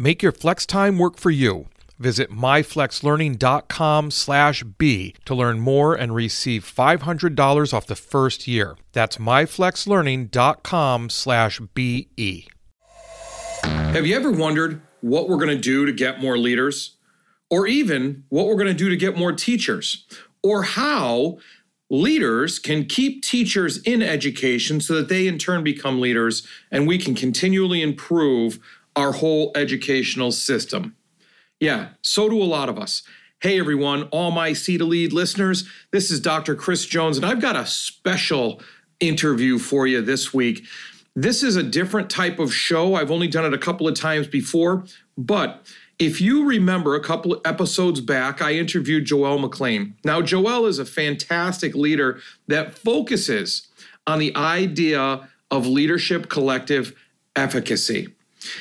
Make your flex time work for you. Visit myflexlearning.com slash B to learn more and receive $500 off the first year. That's myflexlearning.com slash BE. Have you ever wondered what we're going to do to get more leaders? Or even what we're going to do to get more teachers? Or how leaders can keep teachers in education so that they in turn become leaders and we can continually improve our whole educational system. Yeah, so do a lot of us. Hey everyone, all my See to Lead listeners, this is Dr. Chris Jones, and I've got a special interview for you this week. This is a different type of show. I've only done it a couple of times before, but if you remember a couple of episodes back, I interviewed Joel McLean. Now, Joel is a fantastic leader that focuses on the idea of leadership collective efficacy.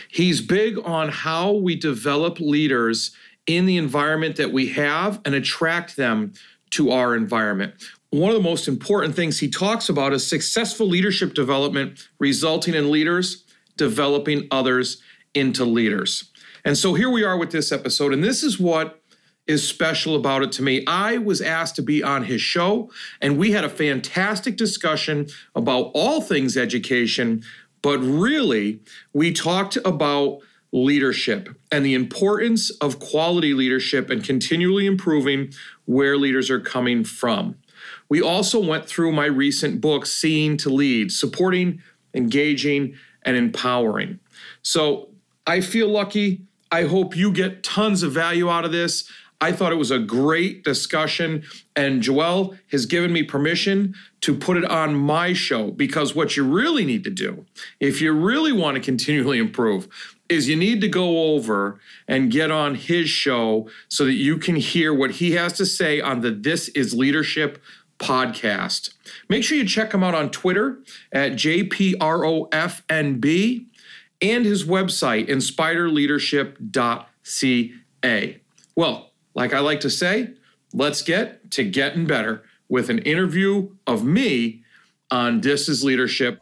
He's big on how we develop leaders in the environment that we have and attract them to our environment. One of the most important things he talks about is successful leadership development resulting in leaders developing others into leaders. And so here we are with this episode, and this is what is special about it to me. I was asked to be on his show, and we had a fantastic discussion about all things education, but really, we talked about leadership and the importance of quality leadership and continually improving where leaders are coming from. We also went through my recent book, Seeing to Lead, supporting, engaging, and empowering. So I feel lucky. I hope you get tons of value out of this. I thought it was a great discussion, and Joel has given me permission to put it on my show because what you really need to do, if you really want to continually improve, is you need to go over and get on his show so that you can hear what he has to say on the This Is Leadership podcast. Make sure you check him out on Twitter at JPROFNB and his website, inspiredleadership.ca. Well, like I like to say, let's get to getting better with an interview of me on This is Leadership.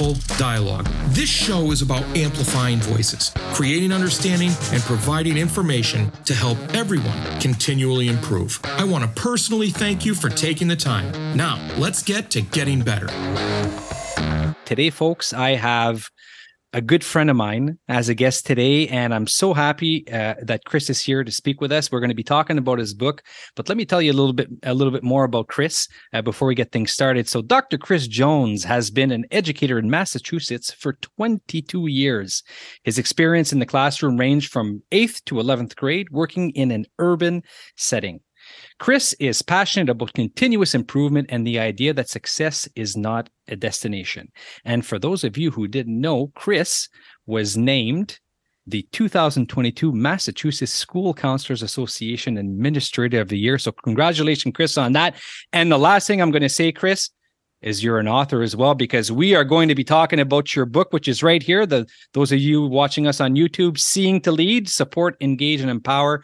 thoughtful dialogue. This show is about amplifying voices, creating understanding, and providing information to help everyone continually improve. I want to personally thank you for taking the time. Now, let's get to getting better. Today, folks, I have a good friend of mine as a guest today, and I'm so happy uh, that Chris is here to speak with us. We're going to be talking about his book, but let me tell you a little bit a little bit more about Chris uh, before we get things started. So, Dr. Chris Jones has been an educator in Massachusetts for 22 years. His experience in the classroom ranged from 8th to 11th grade, working in an urban setting. Chris is passionate about continuous improvement and the idea that success is not a destination. And for those of you who didn't know, Chris was named the 2022 Massachusetts School Counselors Association Administrator of the Year. So, congratulations, Chris, on that. And the last thing I'm going to say, Chris, is you're an author as well because we are going to be talking about your book which is right here the those of you watching us on YouTube seeing to lead support engage and empower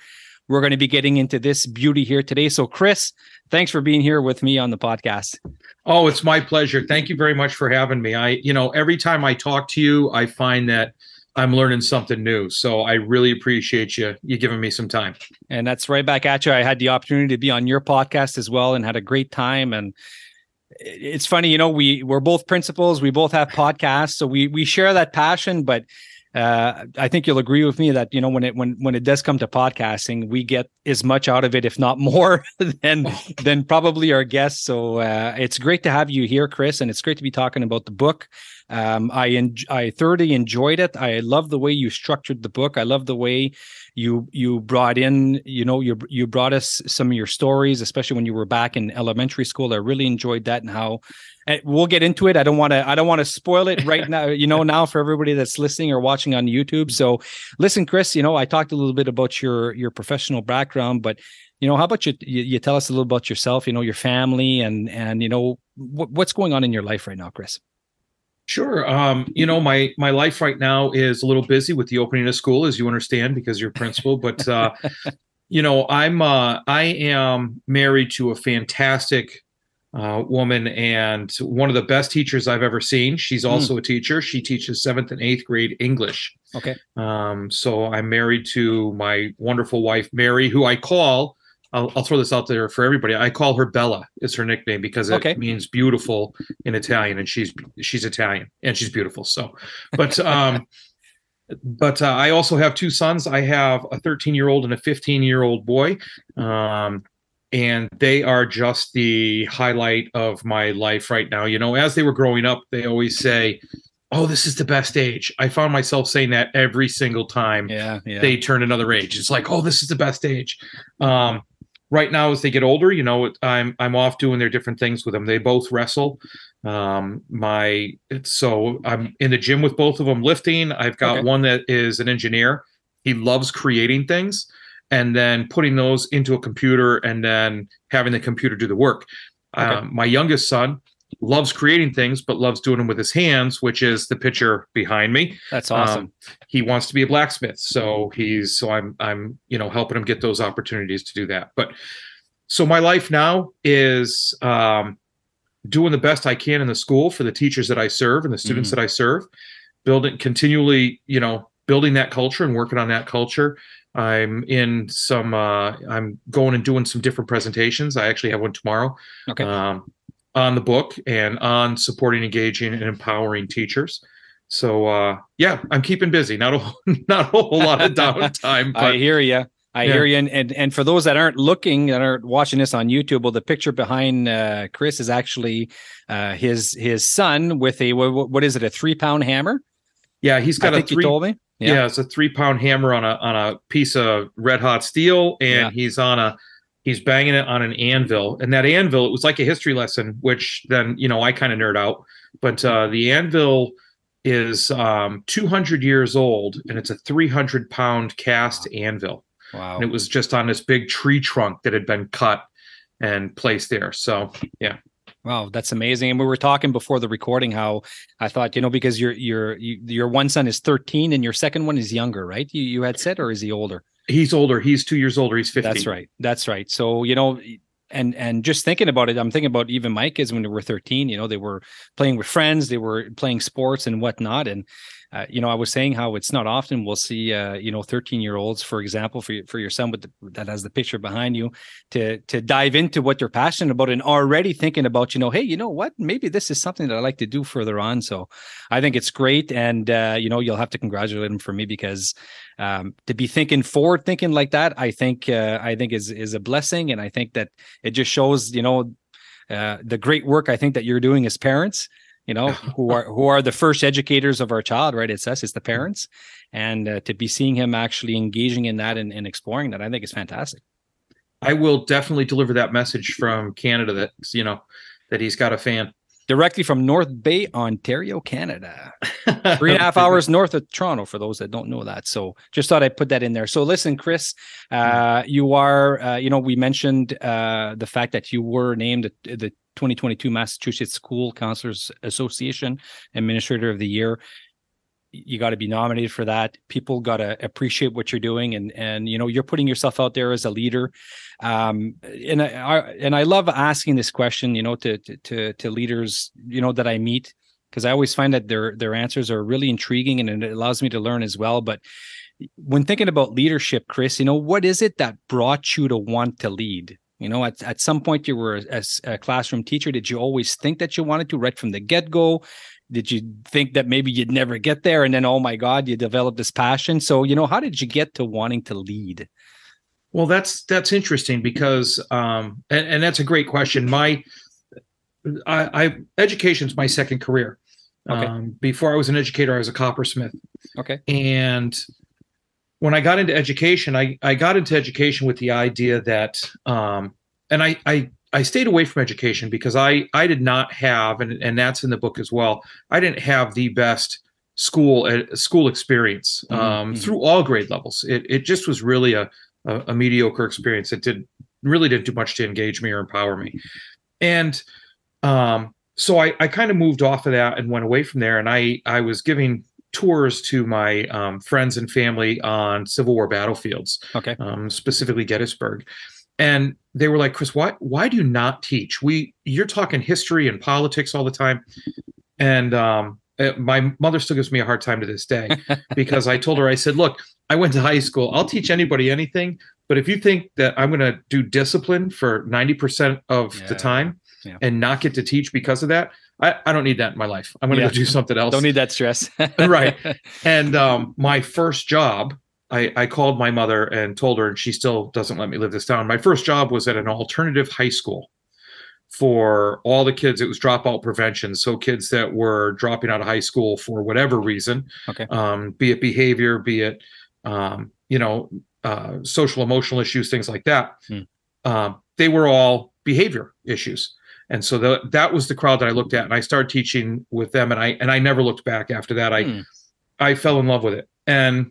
we're going to be getting into this beauty here today. So, Chris, thanks for being here with me on the podcast. Oh, it's my pleasure. Thank you very much for having me. I, you know, every time I talk to you, I find that I'm learning something new. So I really appreciate you you giving me some time. And that's right back at you. I had the opportunity to be on your podcast as well and had a great time. And it's funny, you know, we we're both principals, we both have podcasts, so we we share that passion, but uh, I think you'll agree with me that you know when it when when it does come to podcasting, we get as much out of it, if not more, than than probably our guests. So uh, it's great to have you here, Chris, and it's great to be talking about the book. Um, I en- I thoroughly enjoyed it. I love the way you structured the book. I love the way you you brought in you know you you brought us some of your stories, especially when you were back in elementary school. I really enjoyed that and how we'll get into it. I don't want to. I don't want to spoil it right now. You know, now for everybody that's listening or watching on YouTube. So, listen, Chris. You know, I talked a little bit about your your professional background, but you know, how about you? You, you tell us a little about yourself. You know, your family and and you know what, what's going on in your life right now, Chris. Sure. Um, you know, my my life right now is a little busy with the opening of school, as you understand, because you're principal. But uh, you know, I'm uh, I am married to a fantastic uh, woman and one of the best teachers I've ever seen. She's hmm. also mm. a teacher. She teaches seventh and eighth grade English. Okay. Um, so I'm married to my wonderful wife, Mary, who I call, I'll, I'll, throw this out there for everybody. I call her Bella is her nickname because it okay. means beautiful in Italian and she's, she's Italian and she's beautiful. So, but, um, but uh, I also have two sons. I have a 13 year old and a 15 year old boy. Um, and they are just the highlight of my life right now. You know, as they were growing up, they always say, "Oh, this is the best age." I found myself saying that every single time yeah, yeah. they turn another age. It's like, "Oh, this is the best age." Um, right now, as they get older, you know, I'm I'm off doing their different things with them. They both wrestle. Um, my so I'm in the gym with both of them lifting. I've got okay. one that is an engineer. He loves creating things and then putting those into a computer and then having the computer do the work. Okay. Um, my youngest son loves creating things, but loves doing them with his hands, which is the picture behind me. That's awesome. Um, he wants to be a blacksmith, so he's so I'm I'm you know helping him get those opportunities to do that. But so my life now is um, doing the best I can in the school for the teachers that I serve and the students mm-hmm. that I serve, building continually, you know, building that culture and working on that culture. I'm in some. Uh, I'm going and doing some different presentations. I actually have one tomorrow. Okay. Um, on the book and on supporting, engaging, and empowering teachers. So uh, yeah, I'm keeping busy. Not a not a whole lot of downtime. But, I hear you. I yeah. hear you. And, and and for those that aren't looking that aren't watching this on YouTube, well, the picture behind uh, Chris is actually uh, his his son with a what, what is it? A three pound hammer. Yeah, he's got I a three. You told me. Yeah. yeah. it's a three pound hammer on a on a piece of red hot steel, and yeah. he's on a he's banging it on an anvil. And that anvil, it was like a history lesson, which then you know I kind of nerd out. But uh, the anvil is um, 200 years old, and it's a 300 pound cast anvil. Wow! And it was just on this big tree trunk that had been cut and placed there. So yeah. Wow, that's amazing. And we were talking before the recording how I thought, you know, because your your your one son is 13 and your second one is younger, right? You you had said or is he older? He's older. He's 2 years older. He's 15. That's right. That's right. So, you know, and and just thinking about it, I'm thinking about even my kids when they were 13, you know, they were playing with friends, they were playing sports and whatnot. And uh, you know, I was saying how it's not often we'll see, uh, you know, 13 year olds, for example, for for your son with the, that has the picture behind you, to to dive into what they're passionate about and already thinking about, you know, hey, you know what, maybe this is something that I like to do further on. So, I think it's great, and uh, you know, you'll have to congratulate him for me because um, to be thinking forward, thinking like that, I think uh, I think is is a blessing, and I think that it just shows, you know, uh, the great work I think that you're doing as parents you know who are who are the first educators of our child right? It's us it's the mm-hmm. parents. And uh, to be seeing him actually engaging in that and, and exploring that i think is fantastic. I will definitely deliver that message from canada that you know that he's got a fan. Directly from north bay ontario canada. Three and a half hours north of toronto for those that don't know that. So just thought i'd put that in there. So listen chris uh, mm-hmm. you are uh, you know we mentioned uh, the fact that you were named the, the 2022 Massachusetts School Counselors Association Administrator of the Year. You got to be nominated for that. People got to appreciate what you're doing, and and you know you're putting yourself out there as a leader. Um, and I, and I love asking this question, you know, to to to leaders, you know, that I meet because I always find that their their answers are really intriguing and it allows me to learn as well. But when thinking about leadership, Chris, you know, what is it that brought you to want to lead? You know, at, at some point you were a, a classroom teacher. Did you always think that you wanted to right from the get go? Did you think that maybe you'd never get there? And then, oh my God, you developed this passion. So, you know, how did you get to wanting to lead? Well, that's that's interesting because, um, and, and that's a great question. My, I, I education's my second career. Okay. Um, before I was an educator, I was a coppersmith. Okay. And when I got into education, I, I got into education with the idea that, um, and I, I, I stayed away from education because I, I did not have, and, and that's in the book as well. I didn't have the best school uh, school experience mm-hmm. um, mm-hmm. through all grade levels. It, it just was really a, a, a mediocre experience. It did really didn't do much to engage me or empower me. And um, so I, I kind of moved off of that and went away from there. And I, I was giving tours to my um, friends and family on Civil War battlefields, okay, um, specifically Gettysburg, and they were like, "Chris, why why do you not teach? We you're talking history and politics all the time," and um, uh, my mother still gives me a hard time to this day because I told her I said, "Look, I went to high school. I'll teach anybody anything, but if you think that I'm going to do discipline for ninety percent of yeah. the time." Yeah. And not get to teach because of that, I, I don't need that in my life. I'm going to yeah. go do something else. Don't need that stress. right. And um, my first job, I, I called my mother and told her, and she still doesn't let me live this down. My first job was at an alternative high school for all the kids. It was dropout prevention. So kids that were dropping out of high school for whatever reason, okay. um, be it behavior, be it, um, you know, uh, social emotional issues, things like that. Hmm. Um, they were all behavior issues and so the, that was the crowd that I looked at, and I started teaching with them, and I and I never looked back after that. I hmm. I fell in love with it, and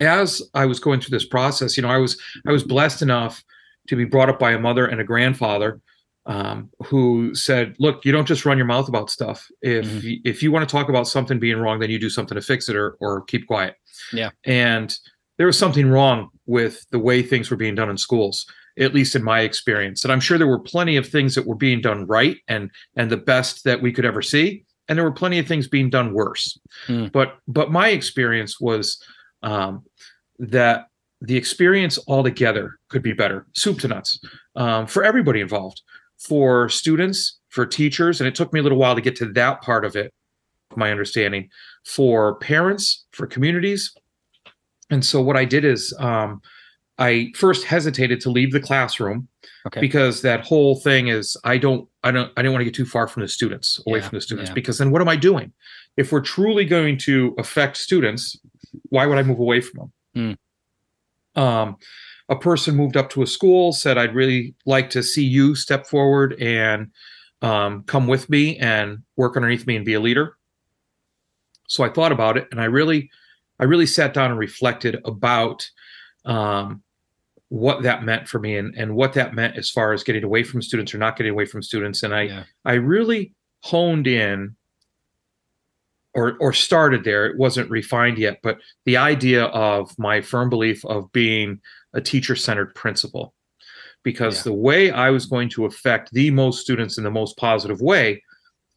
as I was going through this process, you know, I was I was blessed enough to be brought up by a mother and a grandfather um, who said, "Look, you don't just run your mouth about stuff. If mm-hmm. you, if you want to talk about something being wrong, then you do something to fix it, or or keep quiet." Yeah, and there was something wrong with the way things were being done in schools at least in my experience. And I'm sure there were plenty of things that were being done right and and the best that we could ever see, and there were plenty of things being done worse. Mm. But but my experience was um, that the experience altogether could be better, soup to nuts, um, for everybody involved, for students, for teachers, and it took me a little while to get to that part of it. My understanding for parents, for communities, and so what I did is. Um, I first hesitated to leave the classroom okay. because that whole thing is I don't I don't I didn't want to get too far from the students away yeah, from the students yeah. because then what am I doing? If we're truly going to affect students, why would I move away from them? Mm. Um, a person moved up to a school said I'd really like to see you step forward and um, come with me and work underneath me and be a leader. So I thought about it and I really I really sat down and reflected about um, what that meant for me and, and what that meant as far as getting away from students or not getting away from students. And I yeah. I really honed in or or started there. It wasn't refined yet, but the idea of my firm belief of being a teacher-centered principal. Because yeah. the way I was going to affect the most students in the most positive way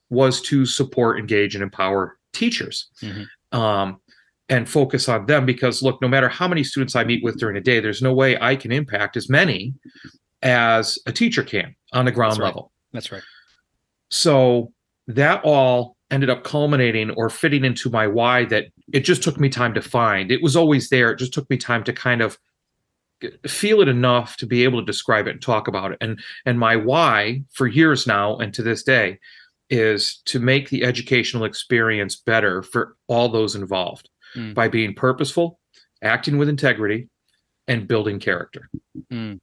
was to support, engage, and empower teachers. Mm-hmm. Um, and focus on them because look no matter how many students i meet with during a day there's no way i can impact as many as a teacher can on the ground that's right. level. That's right. So that all ended up culminating or fitting into my why that it just took me time to find. It was always there. It just took me time to kind of feel it enough to be able to describe it and talk about it. And and my why for years now and to this day is to make the educational experience better for all those involved mm. by being purposeful, acting with integrity, and building character. Mm.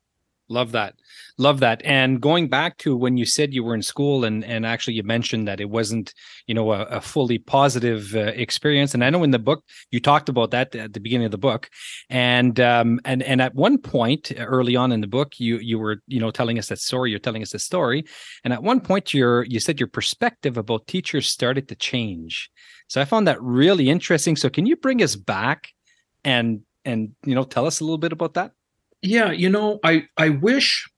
Love that. Love that. And going back to when you said you were in school and and actually you mentioned that it wasn't, you know, a, a fully positive uh, experience. And I know in the book you talked about that at the beginning of the book. And um and and at one point early on in the book you you were, you know, telling us that story, you're telling us the story. And at one point your you said your perspective about teachers started to change. So I found that really interesting. So can you bring us back and and you know tell us a little bit about that? Yeah, you know, I I wish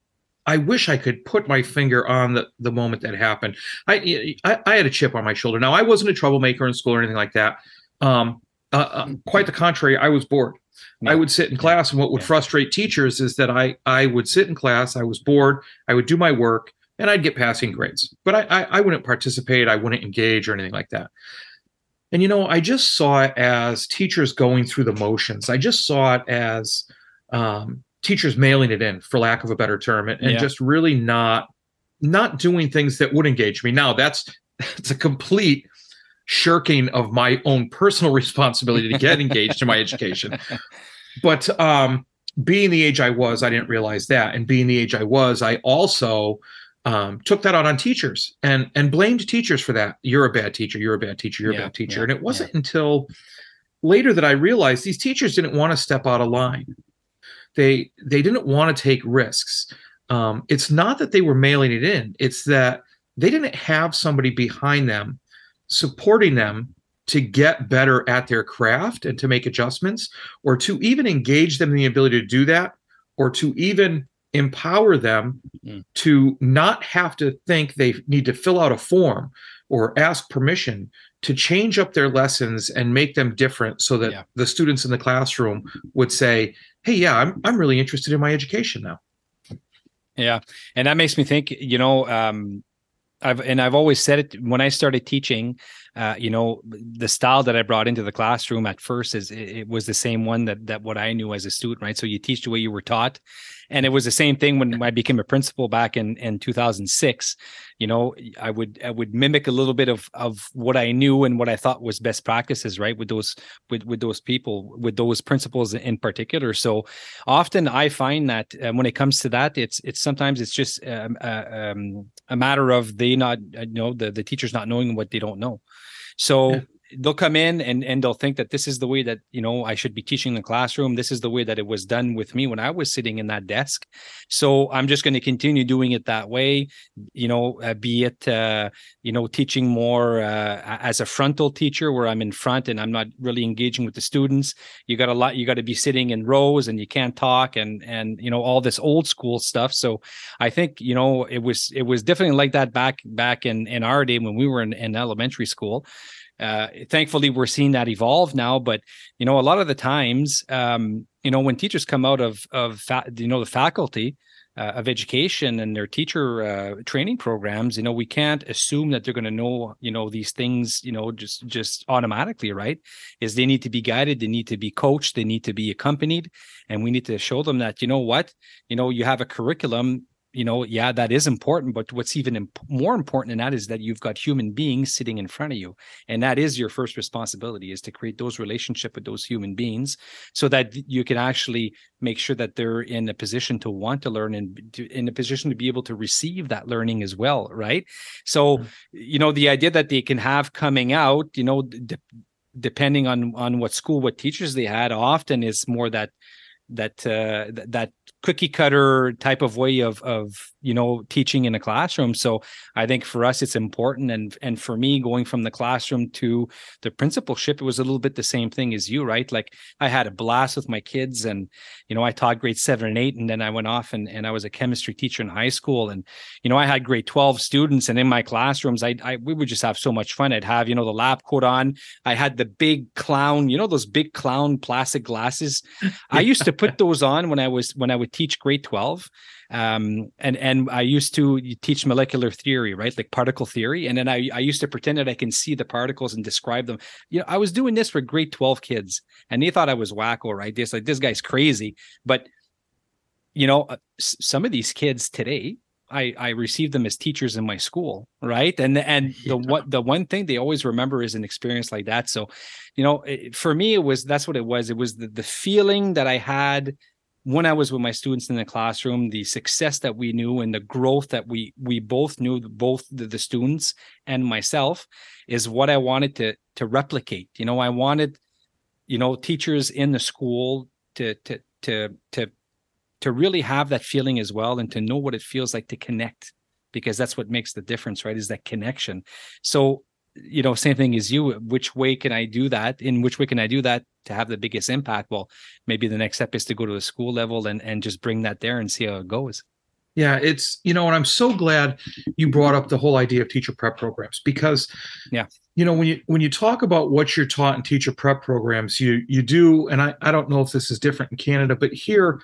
I wish I could put my finger on the, the moment that happened. I, I, I had a chip on my shoulder. Now I wasn't a troublemaker in school or anything like that. Um, uh, uh, quite the contrary, I was bored. Yeah. I would sit in class, and what would yeah. frustrate teachers is that I I would sit in class, I was bored, I would do my work, and I'd get passing grades, but I I, I wouldn't participate, I wouldn't engage or anything like that. And you know, I just saw it as teachers going through the motions. I just saw it as um, teachers mailing it in, for lack of a better term, and, and yeah. just really not not doing things that would engage me. Now that's it's a complete shirking of my own personal responsibility to get engaged in my education. But um, being the age I was, I didn't realize that, and being the age I was, I also um, took that out on teachers and and blamed teachers for that. You're a bad teacher. You're a bad teacher. You're yeah, a bad teacher. Yeah, and it wasn't until later that I realized these teachers didn't want to step out of line. They they didn't want to take risks. Um, it's not that they were mailing it in. It's that they didn't have somebody behind them supporting them to get better at their craft and to make adjustments, or to even engage them in the ability to do that, or to even empower them mm. to not have to think they need to fill out a form or ask permission to change up their lessons and make them different so that yeah. the students in the classroom would say hey yeah i'm, I'm really interested in my education now yeah and that makes me think you know um, I've and I've always said it when I started teaching. Uh, you know, the style that I brought into the classroom at first is it, it, was the same one that that what I knew as a student, right? So you teach the way you were taught, and it was the same thing when I became a principal back in in 2006. You know, I would I would mimic a little bit of of what I knew and what I thought was best practices, right? With those with with those people, with those principals in particular. So often I find that uh, when it comes to that, it's it's sometimes it's just um, uh, um, a matter of they not uh, you know the the teachers not knowing what they don't know so yeah they'll come in and and they'll think that this is the way that you know I should be teaching the classroom. This is the way that it was done with me when I was sitting in that desk. So I'm just going to continue doing it that way. You know, uh, be it uh, you know teaching more uh, as a frontal teacher where I'm in front and I'm not really engaging with the students. You got a lot. You got to be sitting in rows and you can't talk and and you know all this old school stuff. So I think you know it was it was definitely like that back back in in our day when we were in, in elementary school. Uh, thankfully, we're seeing that evolve now. But you know, a lot of the times, um, you know, when teachers come out of of fa- you know the faculty uh, of education and their teacher uh, training programs, you know, we can't assume that they're going to know you know these things you know just just automatically, right? Is they need to be guided, they need to be coached, they need to be accompanied, and we need to show them that you know what, you know, you have a curriculum you know, yeah, that is important. But what's even imp- more important than that is that you've got human beings sitting in front of you, and that is your first responsibility: is to create those relationship with those human beings, so that you can actually make sure that they're in a position to want to learn and to, in a position to be able to receive that learning as well, right? So, mm-hmm. you know, the idea that they can have coming out, you know, de- depending on on what school, what teachers they had, often is more that that uh, that cookie cutter type of way of of you know teaching in a classroom. So i think for us it's important. And and for me going from the classroom to the principalship it was a little bit the same thing as you right? Like i had a blast with my kids and you know i taught grade 7 and 8 and then i went off and, and i was a chemistry teacher in high school. And you know i had grade 12 students and in my classrooms i, I we would just have so much fun. I'd have you know the lab coat on. I had the big clown you know those big clown plastic glasses? I used to put those on when i was when i would teach grade 12 um, and and i used to teach molecular theory right like particle theory and then I, I used to pretend that i can see the particles and describe them you know i was doing this for grade 12 kids and they thought i was wacko right this like this guy's crazy but you know uh, some of these kids today I, I received them as teachers in my school, right? And and the what the one thing they always remember is an experience like that. So, you know, it, for me, it was that's what it was. It was the the feeling that I had when I was with my students in the classroom, the success that we knew and the growth that we we both knew, both the, the students and myself, is what I wanted to to replicate. You know, I wanted, you know, teachers in the school to to to to to really have that feeling as well and to know what it feels like to connect because that's what makes the difference right is that connection so you know same thing as you which way can i do that? In which way can i do that to have the biggest impact? Well maybe the next step is to go to a school level and and just bring that there and see how it goes. Yeah, it's you know, and I'm so glad you brought up the whole idea of teacher prep programs because Yeah. you know when you when you talk about what you're taught in teacher prep programs, you you do, and I, I don't know if this is different in Canada, but here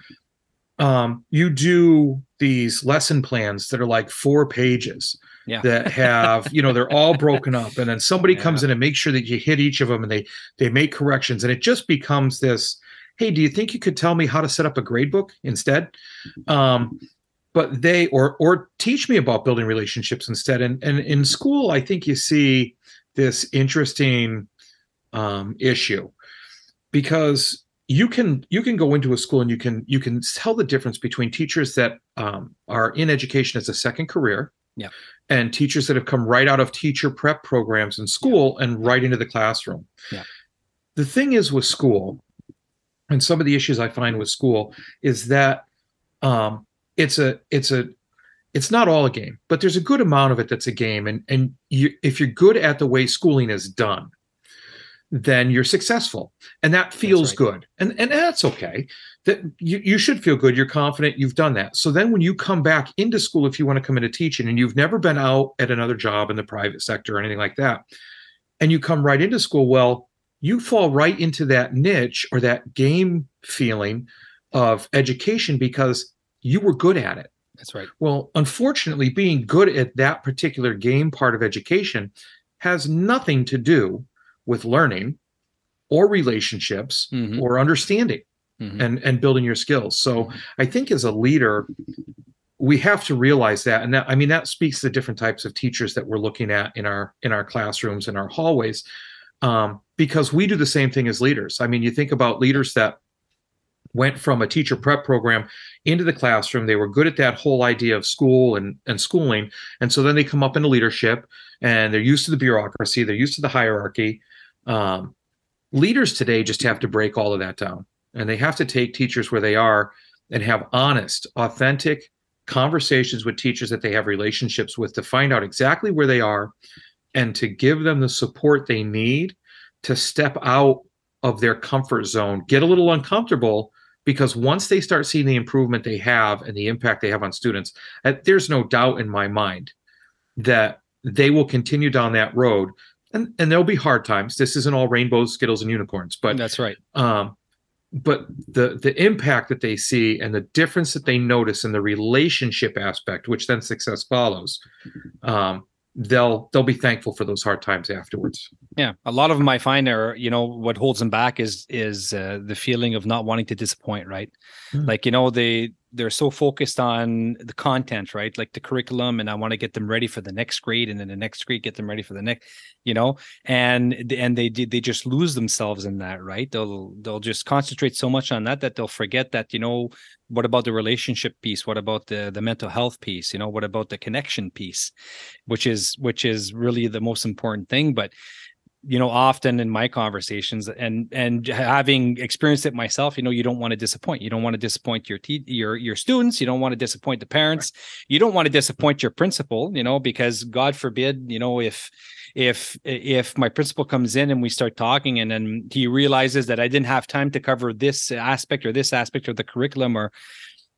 um you do these lesson plans that are like four pages Yeah. that have you know they're all broken up and then somebody Yeah. comes in and makes sure that you hit each of them and they they make corrections and it just becomes this hey do you think you could tell me how to set up a grade book instead um but they or or teach me about building relationships instead and and in school i think you see this interesting um issue because you can you can go into a school and you can you can tell the difference between teachers that um, are in education as a second career Yeah. And teachers that have come right out of teacher prep programs in school and right into the classroom Yeah. the thing is with school and some of the issues i find with school is that um, it's a it's a it's not all a game but there's a good amount of it that's a game and and you if you're good at the way schooling is done then you're successful. And that feels right. good. And and that's okay. That you, you should feel good. You're confident. You've done that. So then when you come back into school if you want to come into teaching and you've never been out at another job in the private sector or anything like that and you come right into school well you fall right into that niche or that game feeling of education because you were good at it. That's right. well, unfortunately, being good at that particular game part of education has nothing to do with learning or relationships Mhm. or understanding Mhm. and and building your skills. So I think as a leader, we have to realize that, and that I mean that speaks to different types of teachers that we're looking at in our in our classrooms in our hallways, um, because we do the same thing as leaders. I mean, you think about leaders that went from a teacher prep program into the classroom they were good at that whole idea of school and, and schooling and so then they come up into leadership and they're used to the bureaucracy they're used to the hierarchy um, leaders today just have to break all of that down and they have to take teachers where they are and have honest authentic conversations with teachers that they have relationships with to find out exactly where they are and to give them the support they need to step out of their comfort zone get a little uncomfortable because once they start seeing the improvement they have and the impact they have on students uh, there's no doubt in my mind that they will continue down that road and and there'll be hard times this isn't all rainbows skittles and unicorns but That's right. um but the the impact that they see and the difference that they notice in the relationship aspect which then success follows um they'll they'll be thankful for those hard times afterwards Yeah, a lot of them I find are, you know, what holds them back is is uh, the feeling of not wanting to disappoint, right? Mm. Like you know they they're so focused on the content, right? Like the curriculum, and I want to get them ready for the next grade, and then the next grade get them ready for the next, you know, and and they they just lose themselves in that, right? They'll they'll just concentrate so much on that that they'll forget that you know what about the relationship piece? What about the the mental health piece? You know, what about the connection piece, which is which is really the most important thing, but you know often in my conversations and and having experienced it myself you know you don't want to disappoint. You don't want to disappoint your te- your your students. You don't want to disappoint the parents. You don't want to disappoint your principal you know because god forbid you know if if if my principal comes in and we start talking and then he realizes that I didn't have time to cover this aspect or this aspect of the curriculum or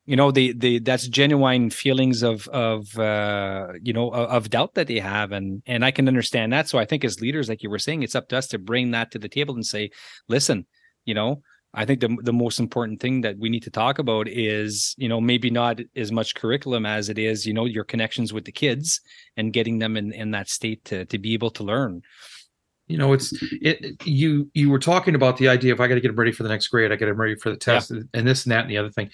you know the the that's genuine feelings of of uh you know of, doubt that they have. And and i can understand that. So i think as leaders like you were saying it's up to us to bring that to the table and say listen you know i think the the most important thing that we need to talk about is you know maybe not as much curriculum as it is you know your connections with the kids and getting them in in that state to to be able to learn. You know it's it you you were talking about the idea of i got to get them ready for the next grade. I got them ready for the test and this and that and the other thing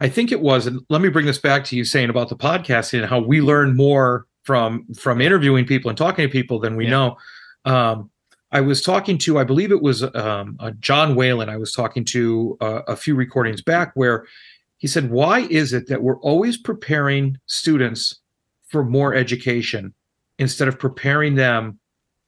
i think it was and let me bring this back to you saying about the podcasting and how we learn more from from interviewing people and talking to people than we Yeah. know um i was talking to i believe it was um uh, john whalen i was talking to uh, a few recordings back where he said why is it that we're always preparing students for more education instead of preparing them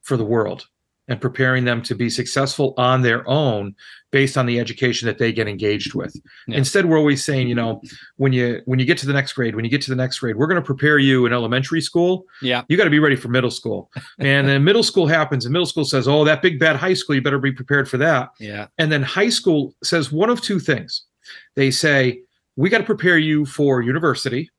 for the world and preparing them to be successful on their own based on the education that they get engaged with. Yeah. instead we're always saying you know when you when you get to the next grade when you get to the next grade we're going to prepare you in elementary school. Yeah. You got to be ready for middle school. And then middle school happens and middle school says oh that big bad high school you better be prepared for that. Yeah. And then high school says one of two things. They say we got to prepare you for university.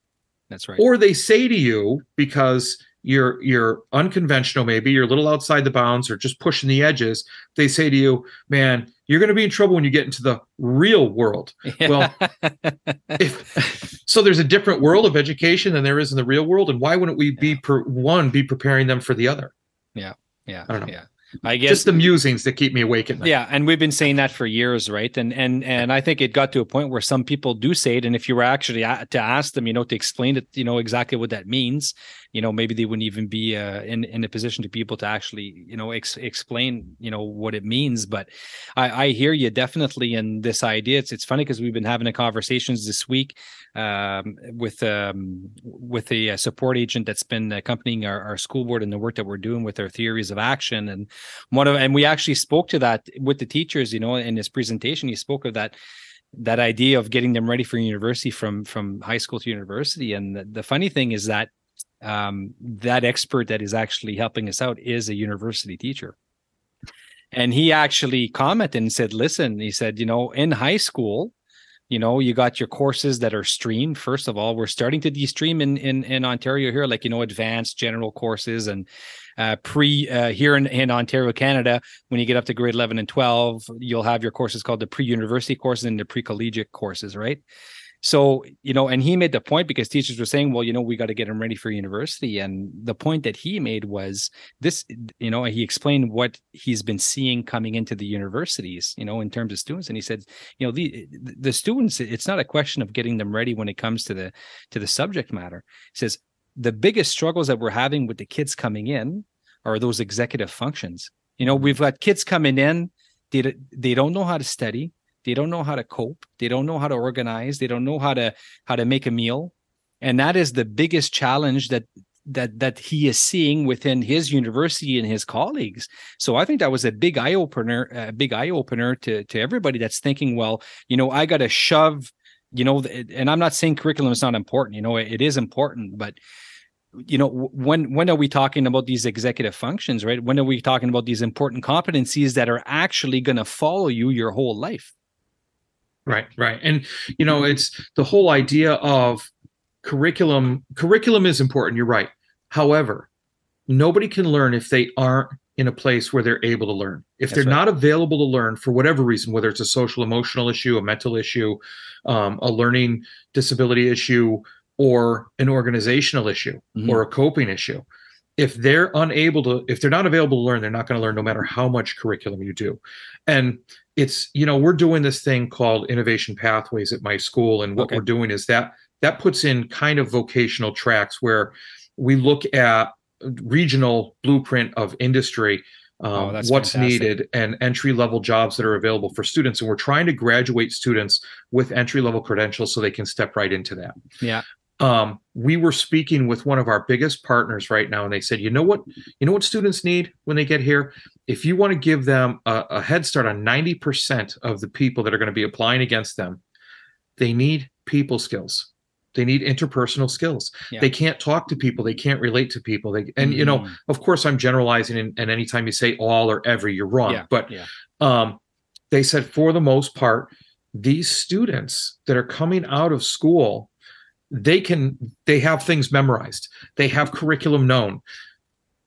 That's right. Or they say to you because you're you're unconventional maybe you're a little outside the bounds or just pushing the edges they say to you man you're going to be in trouble when you get into the real world. Well if, so there's a different world of education than there is in the real world and why wouldn't we be per, one be preparing them for the other? Yeah yeah i don't know. yeah. I guess just the musings that keep me awake at night. Yeah, and we've been saying that for years, right? And and and I think it got to a point where some people do say it, and if you were actually to ask them, you know, to explain it, you know, exactly what that means, you know maybe they wouldn't even be uh, in in a position to be able to actually you know ex- explain you know what it means. But i i hear you definitely in this idea. It's it's funny because we've been having a conversations this week um, with um, with a, support agent that's been accompanying our, our school board and the work that we're doing with our theories of action. And one of and we actually spoke to that with the teachers you know in his presentation he spoke of that that idea of getting them ready for university from from high school to university. And the, the funny thing is that um, that expert that is actually helping us out is a university teacher. And he actually commented and said, listen, he said, you know, in high school, you know, you got your courses that are streamed. First of all, we're starting to de-stream in in, in Ontario here, like you know, advanced general courses and uh, pre uh, here in, in Ontario, Canada. When you get up to grade eleven and twelve, you'll have your courses called the pre-university courses and the pre-collegiate courses, right? So, you know, and he made the point because teachers were saying, well, you know, we got to get him ready for university. And the point that he made was this, you know, he explained what he's been seeing coming into the universities, you know, in terms of students. And he said, you know, the the students, it's not a question of getting them ready when it comes to the to the subject matter. He says the biggest struggles that we're having with the kids coming in are those executive functions. You know, we've got kids coming in, they, they don't know how to study they don't know how to cope. They don't know how to organize. They don't know how to how to make a meal. And that is the biggest challenge that that that he is seeing within his university and his colleagues. So i think that was a big eye opener a big eye opener to to everybody that's thinking well you know i got to shove you know and i'm not saying curriculum is not important you know it, it is important but you know when when are we talking about these executive functions right? When are we talking about these important competencies that are actually going to follow you your whole life Right, right. And you know, it's the whole idea of curriculum. Curriculum is important, you're right. However, nobody can learn if they aren't in a place where they're able to learn. If That's they're right. not available to learn for whatever reason, whether it's a social emotional issue, a mental issue, um, a learning disability issue, or an organizational issue mm-hmm. or a coping issue, if they're unable to, if they're not available to learn, they're not going to learn no matter how much curriculum you do. And it's you know we're doing this thing called innovation pathways at my school and what okay. we're doing is that that puts in kind of vocational tracks where we look at regional blueprint of industry um, oh, what's fantastic. needed and entry level jobs that are available for students and we're trying to graduate students with entry level credentials so they can step right into that yeah um, we were speaking with one of our biggest partners right now, and they said, you know what, you know what students need when they get here. If you want to give them a, a head start on ninety percent of the people that are going to be applying against them, they need people skills. They need interpersonal skills. Yeah. They can't talk to people. They can't relate to people. They and mm. you know, mm. of course, I'm generalizing, and, and anytime you say all or every, you're wrong. Yeah. But yeah. um, they said for the most part, these students that are coming out of school they can they have things memorized. They have curriculum known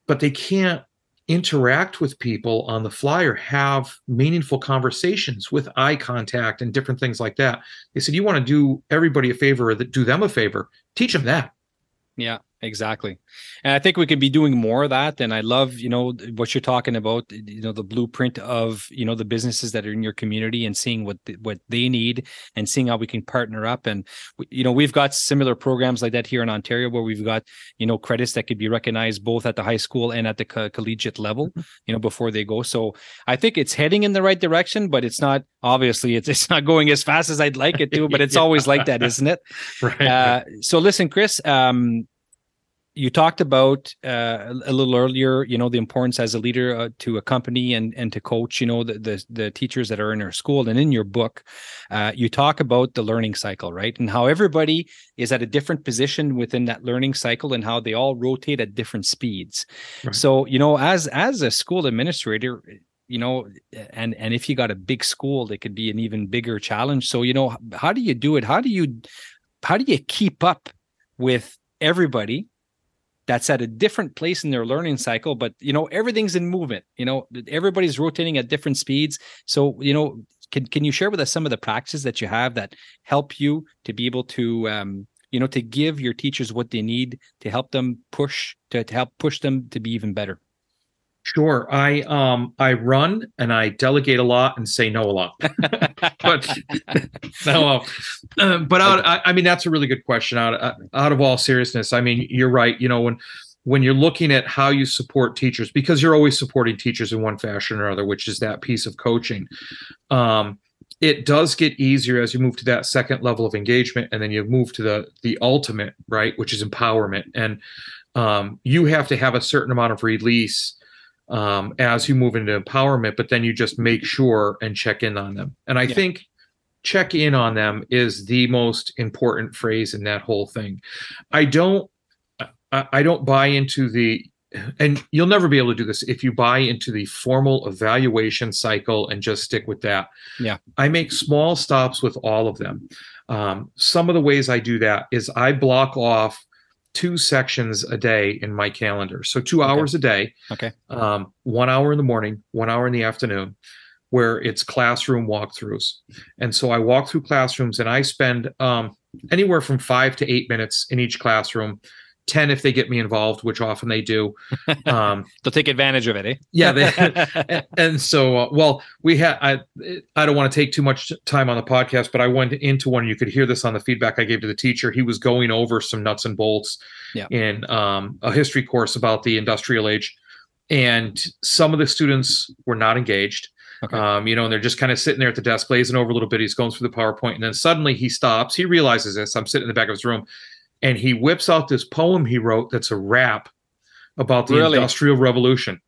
but they can't interact with people on the fly or have meaningful conversations with eye contact and different things like that. They said you want to do everybody a favor or do them a favor teach them that. Yeah exactly. And i think we could be doing more of that and i love you know what you're talking about you know the blueprint of you know the businesses that are in your community and seeing what the, what they need and seeing how we can partner up. And you know we've got similar programs like that here in ontario where we've got you know credits that could be recognized both at the high school and at the co- collegiate level mm-hmm. you know before they go. So i think it's heading in the right direction but it's not obviously it's, it's not going as fast as i'd like it to but it's yeah. always like that isn't it? Right. Uh, so listen chris um you talked about uh, a little earlier, you know, the importance as a leader uh, to a company and and to coach, you know, the, the, the teachers that are in our school. And in your book, uh, you talk about the learning cycle, right, and how everybody is at a different position within that learning cycle, and how they all rotate at different speeds. Right. So, you know, as as a school administrator, you know and and if you got a big school it could be an even bigger challenge so you know how do you do it how do you how do you keep up with everybody that's at a different place in their learning cycle but you know everything's in movement you know everybody's rotating at different speeds. So you know can can you share with us some of the practices that you have that help you to be able to um, you know to give your teachers what they need to help them push to, to help push them to be even better Sure. I um I run and I delegate a lot and say no a lot. but no, uh, but out, I, I, mean that's a really good question. Out uh, out of all seriousness, I mean you're right. You know when when you're looking at how you support teachers because you're always supporting teachers in one fashion or other, which is that piece of coaching. Um, it does get easier as you move to that second level of engagement, and then you move to the the ultimate right, which is empowerment, and um, you have to have a certain amount of release um, as you move into empowerment, but then you just make sure and check in on them. And I yeah. think check in on them is the most important phrase in that whole thing. I don't I, I don't buy into the and you'll never be able to do this if you buy into the formal evaluation cycle and just stick with that. Yeah. I make small stops with all of them. Um, some of the ways I do that is I block off two sections a day in my calendar. So two okay. hours a day. Okay. Um, one hour in the morning, one hour in the afternoon, where it's classroom walkthroughs. And so I walk through classrooms and I spend um, anywhere from five to eight minutes in each classroom 10 if they get me involved, which often they do. Um, They'll take advantage of it, eh? yeah. They, and so, uh, well, we had, I, I don't want to take too much time on the podcast, but I went into one, you could hear this on the feedback I gave to the teacher. He was going over some nuts and bolts yeah. in um, a history course about the industrial age. And some of the students were not engaged. Okay. Um, you know, and they're just kind of sitting there at the desk, glazing over a little bit. He's going through the PowerPoint, and then suddenly he stops. He realizes this. I'm sitting in the back of his room, and he whips out this poem he wrote that's a rap about the really? industrial revolution.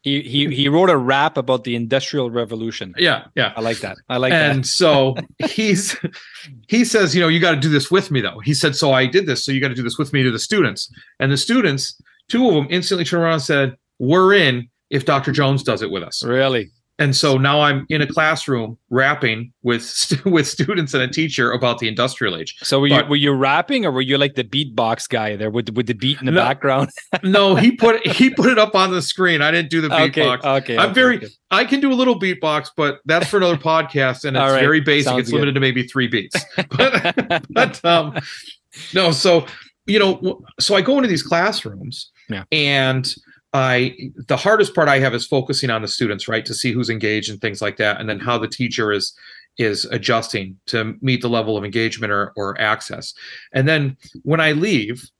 He he he wrote a rap about the industrial revolution. Yeah yeah. I like that. I like and that. and so he's he says you know you got to do this with me though. He said so i did this so you got to do this with me to the students. And the students two of them instantly turned around and said we're in if dr jones does it with us. Really and so now I'm in a classroom rapping with st- with students and a teacher about the industrial age. So were you were you rapping or were you like the beatbox guy there with with the beat in the no, background? no, he put he put it up on the screen. I didn't do the beatbox. Okay, okay. I'm okay, very okay. I can do a little beatbox, but that's for another podcast and it's right. very basic. It's good. limited to maybe three beats. But but um no, so you know, so I go into these classrooms yeah. and I the hardest part I have is focusing on the students, right, to see who's engaged and things like that, and then how the teacher is is adjusting to meet the level of engagement or, or access. And then when I leave,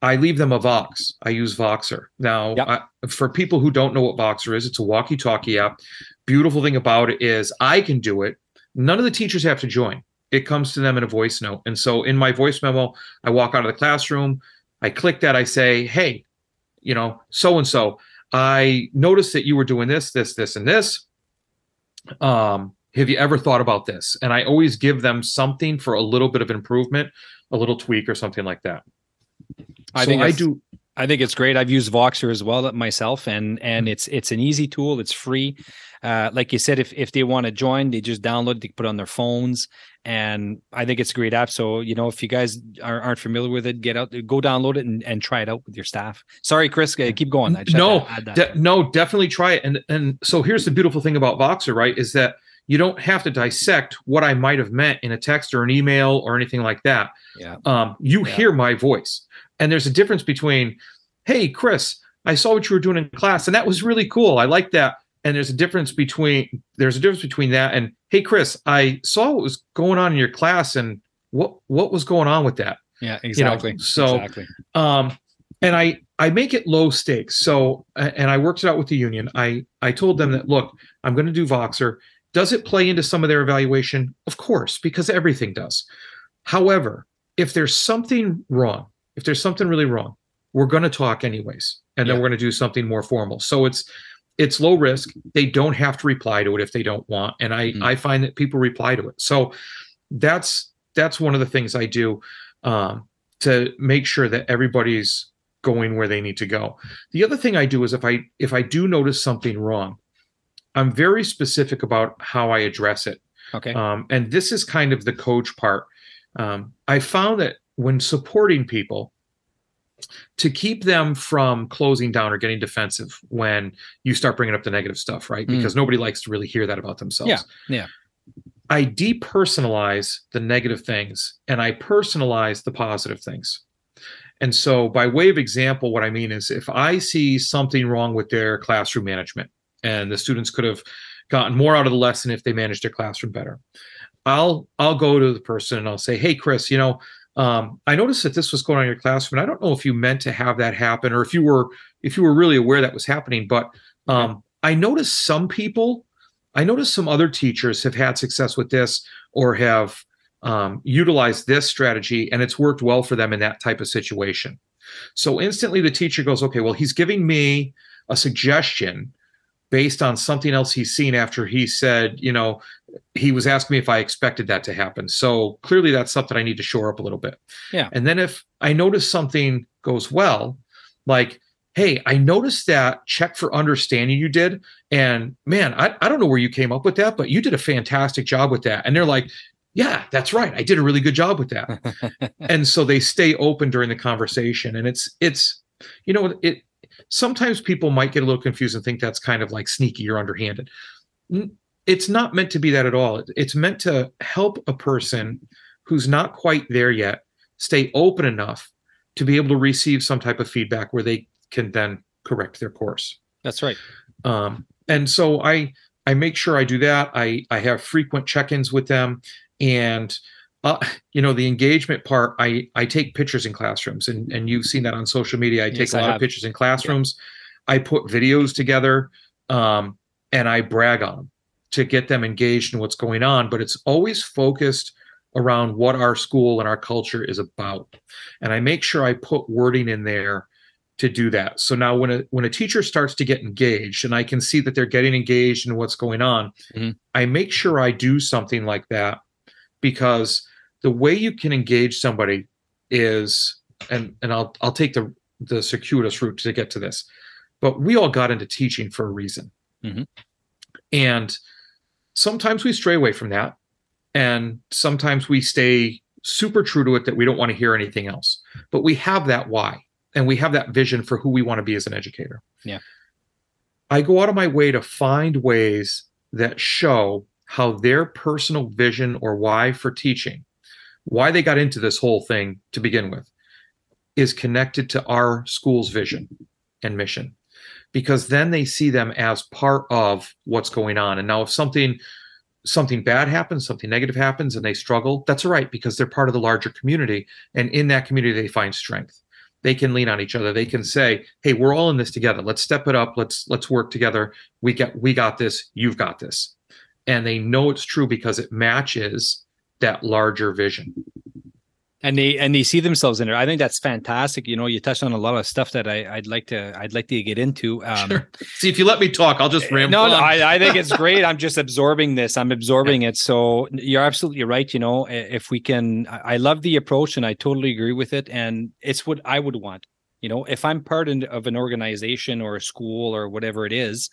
I leave them a Vox. I use Voxer. Now, yep. I, for people who don't know what Voxer is, it's a walkie-talkie app. Beautiful thing about it is I can do it. None of the teachers have to join. It comes to them in a voice note. And so in my voice memo, I walk out of the classroom, I click that, I say, "Hey, you know, so and so, I noticed that you were doing this, this, this, and this. Um, have you ever thought about this? And I always give them something for a little bit of improvement, a little tweak or something like that. I so think I do. I think it's great. I've used Voxer as well myself, and and it's it's an easy tool. It's free. Uh, like you said, if if they want to join, they just download it, they put it on their phones, and I think it's a great app. So you know, if you guys are, not familiar with it, get out, go download it, and, and try it out with your staff. Sorry, Chris, keep going. no, de- no, definitely try it. And and so here's the beautiful thing about Voxer, right? Is that you don't have to dissect what I might have meant in a text or an email or anything like that. Yeah. Um, you yeah. hear my voice, and there's a difference between, hey, Chris, I saw what you were doing in class, and that was really cool. I like that and there's a difference between there's a difference between that and hey chris i saw what was going on in your class and what what was going on with that. Yeah exactly you know? so exactly. um and i i make it low stakes. So and i worked it out with the union. I i told them that look i'm going to do voxer. Does it play into some of their evaluation? Of course because everything does. However if there's something wrong if there's something really wrong we're going to talk anyways and then we're going to do something more formal. So it's it's low risk. They don't have to reply to it if they don't want. And I, mm. I find that people reply to it. So that's that's one of the things I do um, to make sure that everybody's going where they need to go. The other thing I do is if I if I do notice something wrong, I'm very specific about how I address it. Okay. Um, and this is kind of the coach part. Um, I found that when supporting people to keep them from closing down or getting defensive when you start bringing up the negative stuff, right? Mm. Because nobody likes to really hear that about themselves. Yeah, yeah. I depersonalize the negative things and I personalize the positive things. And so, by way of example, what I mean is if I see something wrong with their classroom management and the students could have gotten more out of the lesson if they managed their classroom better, I'll I'll go to the person and I'll say, "Hey, Chris, you know, um, I noticed that this was going on in your classroom. And I don't know if you meant to have that happen or if you were if you were really aware that was happening, but um, I noticed some people, I noticed some other teachers have had success with this or have um, utilized this strategy, and it's worked well for them in that type of situation. So instantly, the teacher goes, "Okay, well, he's giving me a suggestion." Based on something else he's seen after he said, you know, he was asking me if I expected that to happen. So clearly that's something I need to shore up a little bit. Yeah. And then if I notice something goes well, like, hey, I noticed that check for understanding you did. And man, I, I don't know where you came up with that, but you did a fantastic job with that. And they're like, yeah, that's right. I did a really good job with that. and so they stay open during the conversation. And it's, it's, you know, it, sometimes people might get a little confused and think that's kind of like sneaky or underhanded. It's not meant to be that at all. It's meant to help a person who's not quite there yet stay open enough to be able to receive some type of feedback where they can then correct their course. That's right. Um, and so I I make sure I do that. I I have frequent check-ins with them, and uh, you know the engagement part i i take pictures in classrooms and and you've seen that on social media. I Yes, take a I lot have. of pictures in classrooms. I put videos together um, and i brag on them to get them engaged in what's going on but it's always focused around what our school and our culture is about. And i make sure i put wording in there to do that. So now when a when a teacher starts to get engaged and i can see that they're getting engaged in what's going on Mhm. i make sure i do something like that because the way you can engage somebody is and and I'll I'll take the the circuitous route to get to this. But we all got into teaching for a reason. Mhm. And sometimes we stray away from that and sometimes we stay super true to it that we don't want to hear anything else. But we have that why and we have that vision for who we want to be as an educator. Yeah. I go out of my way to find ways that show how their personal vision or why for teaching, why they got into this whole thing to begin with, is connected to our school's vision and mission. Because then they see them as part of what's going on. And now if something something bad happens, something negative happens and they struggle, that's all right because they're part of the larger community. And in that community, they find strength. They can lean on each other. They can say, hey, we're all in this together. Let's step it up. Let's let's work together. We get we got this, you've got this and they know it's true because it matches that larger vision. and they and they see themselves in it. I think that's fantastic. You know, you touched on a lot of stuff that I, I'd like to I'd like to get into. Um, See, if you let me talk, I'll just ramble. no, no. I, I think it's great. I'm just absorbing this. I'm absorbing it. So you're absolutely right. You know, if we can, I love the approach and I totally agree with it. And it's what I would want. You know, if I'm part of an organization or a school or whatever it is,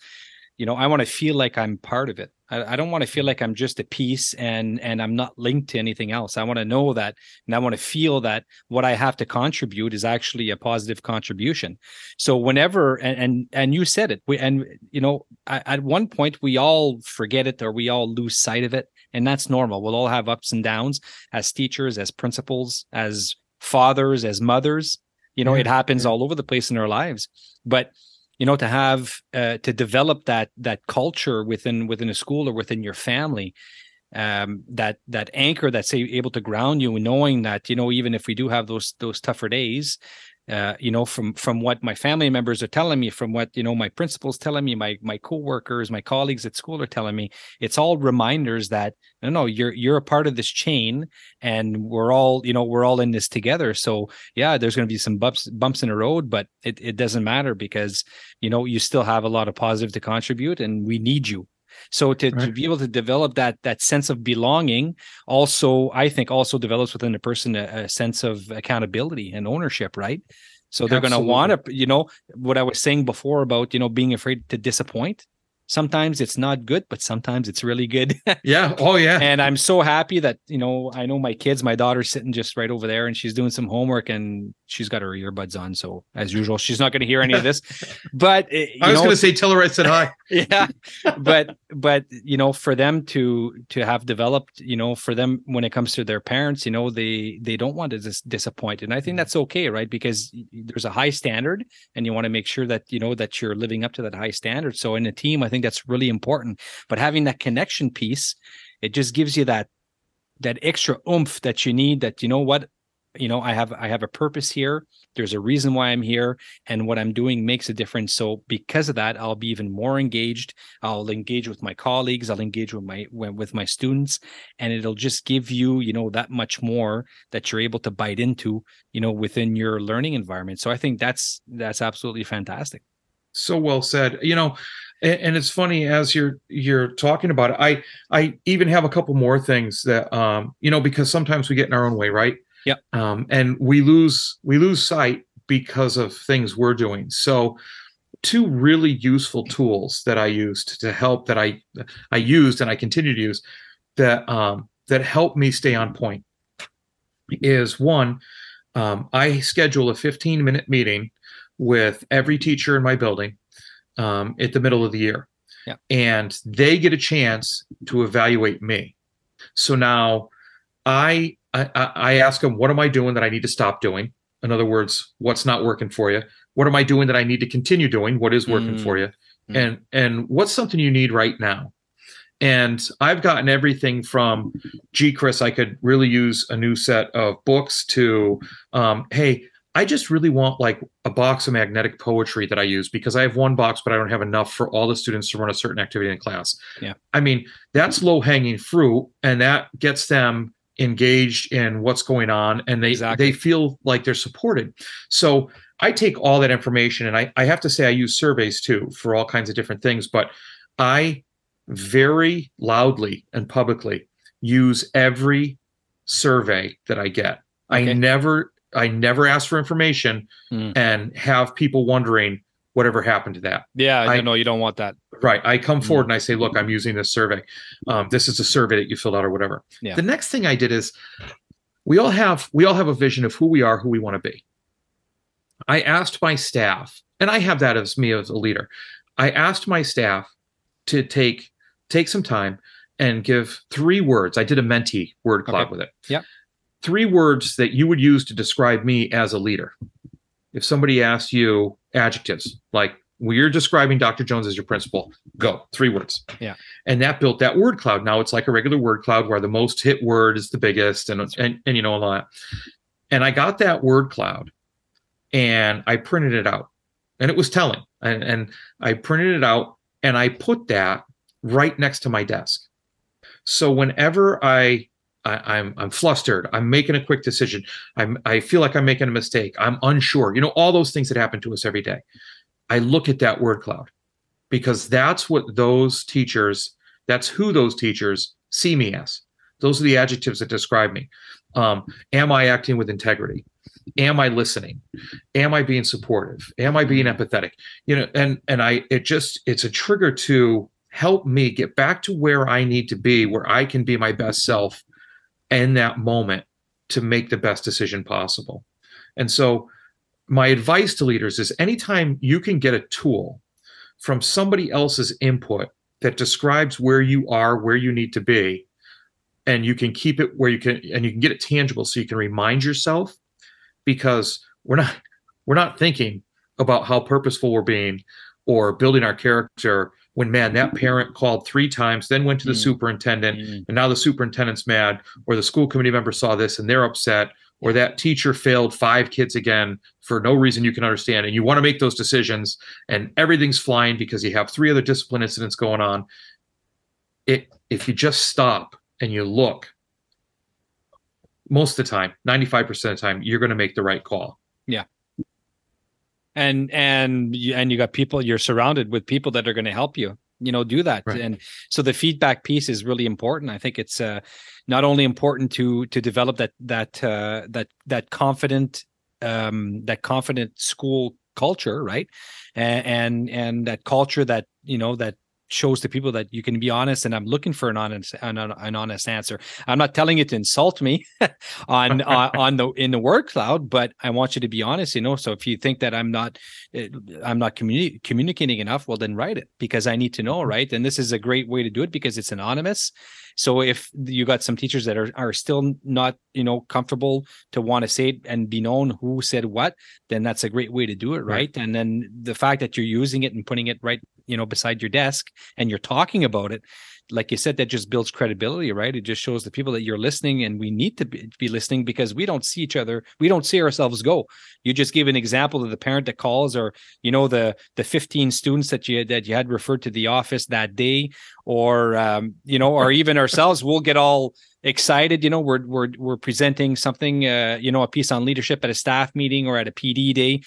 you know, I want to feel like I'm part of it. I, I don't want to feel like I'm just a piece and and I'm not linked to anything else. I want to know that, and I want to feel that what I have to contribute is actually a positive contribution. So whenever and and, and you said it, we and you know, at, at one point we all forget it or we all lose sight of it, and that's normal. We'll all have ups and downs as teachers, as principals, as fathers, as mothers. You know, Yeah, it happens all over the place in our lives, but you know to have uh, to develop that that culture within within a school or within your family um that that anchor that's able to ground you knowing that you know even if we do have those those tougher days uh you know from from what my family members are telling me from what you know my principals telling me my my coworkers my colleagues at school are telling me it's all reminders that no no you're you're a part of this chain and we're all you know we're all in this together. So yeah there's going to be some bumps bumps in the road but it, it doesn't matter because you know you still have a lot of positive to contribute and we need you so to, to be able to develop that that sense of belonging also i think also develops within a person a, a sense of accountability and ownership right? So they're going to want to you know what i was saying before about you know being afraid to disappoint. Sometimes it's not good but sometimes it's really good. Yeah. Oh yeah. And i'm so happy that you know i know my kids my daughter's sitting just right over there and she's doing some homework and she's got her earbuds on. So as usual she's not going to hear any of this. But eh, i was going to say tell her i said hi yeah. But but you know for them to to have developed you know for them when it comes to their parents you know they they don't want to dis- disappoint. And i think mm-hmm. that's okay right? Because there's a high standard and you want to make sure that you know that you're living up to that high standard. So in a team i think that's really important. But having that connection piece it just gives you that that extra oomph that you need that you know what you know i have i have a purpose here. There's a reason why i'm here and what i'm doing makes a difference. So because of that i'll be even more engaged. I'll engage with my colleagues i'll engage with my with my students and it'll just give you you know that much more that you're able to bite into you know within your learning environment. So i think that's that's absolutely fantastic. So well said. You know and, it's funny as you're you're talking about it i i even have a couple more things that um you know because sometimes we get in our own way right yeah. Um, and we lose we lose sight because of things we're doing. So two really useful tools that I used to help that I I used and I continue to use that um, that help me stay on point is one um, I schedule a 15 minute meeting with every teacher in my building um, at the middle of the year. Yeah. And they get a chance to evaluate me. So now I I, I ask them, what am I doing that I need to stop doing? In other words, what's not working for you? What am I doing that I need to continue doing? What is working mm. for you? Mm. And and what's something you need right now? And I've gotten everything from, gee, Chris, I could really use a new set of books to, um, hey, I just really want like a box of magnetic poetry that I use because I have one box, but I don't have enough for all the students to run a certain activity in class. Yeah. I mean, that's low hanging fruit and that gets them engaged in what's going on and they exactly. they feel like they're supported so i take all that information and I, I have to say i use surveys too for all kinds of different things but i very loudly and publicly use every survey that i get okay. i never i never ask for information mm. and have people wondering whatever happened to that. Yeah, I know you don't want that. Right. I come forward and I say, look, I'm using this survey. Um, this is a survey that you filled out or whatever. Yeah. The next thing I did is we all have we all have a vision of who we are, who we want to be. I asked my staff, and I have that as me as a leader. I asked my staff to take take some time and give three words. I did a Menti word cloud okay. with it. Yeah. Three words that you would use to describe me as a leader if somebody asks you adjectives like well, you're describing Dr. Jones as your principal, go three words. Yeah. And that built that word cloud. Now it's like a regular word cloud where the most hit word is the biggest and, and, and you know, all that. And I got that word cloud and I printed it out and it was telling. And, and I printed it out and I put that right next to my desk. So whenever I I, am I'm, I'm flustered. I'm making a quick decision. I'm I feel like I'm making a mistake. I'm unsure. You know, all those things that happen to us every day. I look at that word cloud because that's what those teachers, that's who those teachers see me as. Those are the adjectives that describe me. Um, am I acting with integrity? Am I listening? Am I being supportive? Am I being empathetic? You know, and and I it just it's a trigger to help me get back to where I need to be, where I can be my best self in that moment to make the best decision possible. And so, my advice to leaders is anytime you can get a tool from somebody else's input that describes where you are, where you need to be, and you can keep it where you can, and you can get it tangible so you can remind yourself because we're not we're not thinking about how purposeful we're being or building our character when man that parent called three times then went to the mm. superintendent mm. and now the superintendent's mad or the school committee member saw this and they're upset or that teacher failed five kids again for no reason you can understand and you want to make those decisions and everything's flying because you have three other discipline incidents going on it if you just stop and you look most of the time 95% of the time you're going to make the right call. Yeah. And and you, and you got people you're surrounded with people that are going to help you you know do that. Right. and so the feedback piece is really important. I think it's uh, not only important to to develop that that uh, that that confident um that confident school culture right? And and, and that culture that you know that shows to people that you can be honest and i'm looking for an honest an, an honest answer i'm not telling you to insult me on uh, on the in the word cloud but i want you to be honest you know so if you think that i'm not eh, i'm not communi- communicating enough well then write it because i need to know mm-hmm. right and this is a great way to do it because it's anonymous so if you got some teachers that are, are still not, you know, comfortable to want to say it and be known who said what, then that's a great way to do it, right? right? And then the fact that you're using it and putting it right, you know, beside your desk and you're talking about it, like you said, that just builds credibility, right? It just shows the people that you're listening, and we need to be, listening because we don't see each other. We don't see ourselves go. You just gave an example of the parent that calls, or you know the the 15 students that you that you had referred to the office that day, or um, you know, or even ourselves. We'll get all excited. You know, we're we're we're presenting something, uh, you know, a piece on leadership at a staff meeting or at a PD day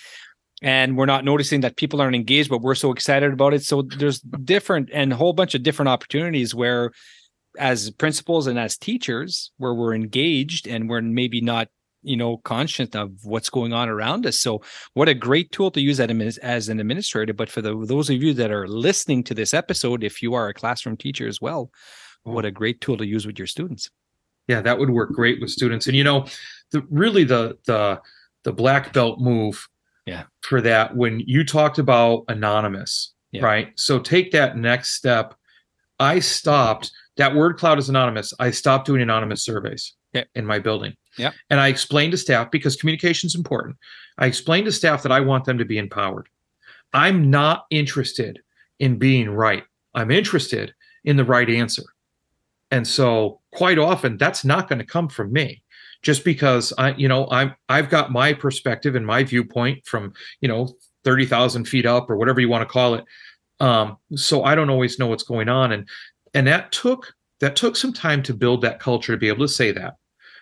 and we're not noticing that people aren't engaged but we're so excited about it. So there's different and a whole bunch of different opportunities where as principals and as teachers where we're engaged and we're maybe not you know conscious of what's going on around us. So what a great tool to use as an administrator. But for the, those of you that are listening to this episode if you are a classroom teacher as well what a great tool to use with your students. Yeah that would work great with students. And you know the really the the the black belt move yeah. for that when you talked about anonymous yeah. right? So take that next step. I stopped that word cloud is anonymous. I stopped doing anonymous surveys yeah. in my building. Yeah. And i explained to staff because communication is important i explained to staff that i want them to be empowered. I'm not interested in being right. I'm interested in the right answer. And so quite often that's not going to come from me just because I, you know, I'm I've got my perspective and my viewpoint from, you know, 30,000 feet up or whatever you want to call it. Um, so I don't always know what's going on. And and that took that took some time to build that culture to be able to say that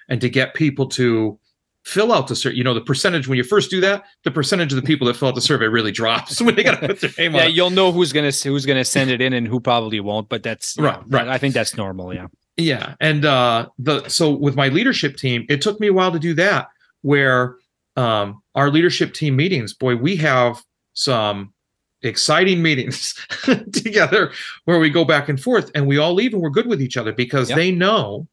and to get people to fill out the survey. You know, the percentage when you first do that, the percentage of the people that fill out the survey really drops when they got to put their name yeah, on. you'll know who's gonna who's gonna send it in and who probably won't. But that's right. right. I think that's normal. Yeah. Yeah, and uh, the so with my leadership team, it took me a while to do that. Where um, our leadership team meetings, boy, we have some exciting meetings together where we go back and forth, and we all leave and we're good with each other because yep. they know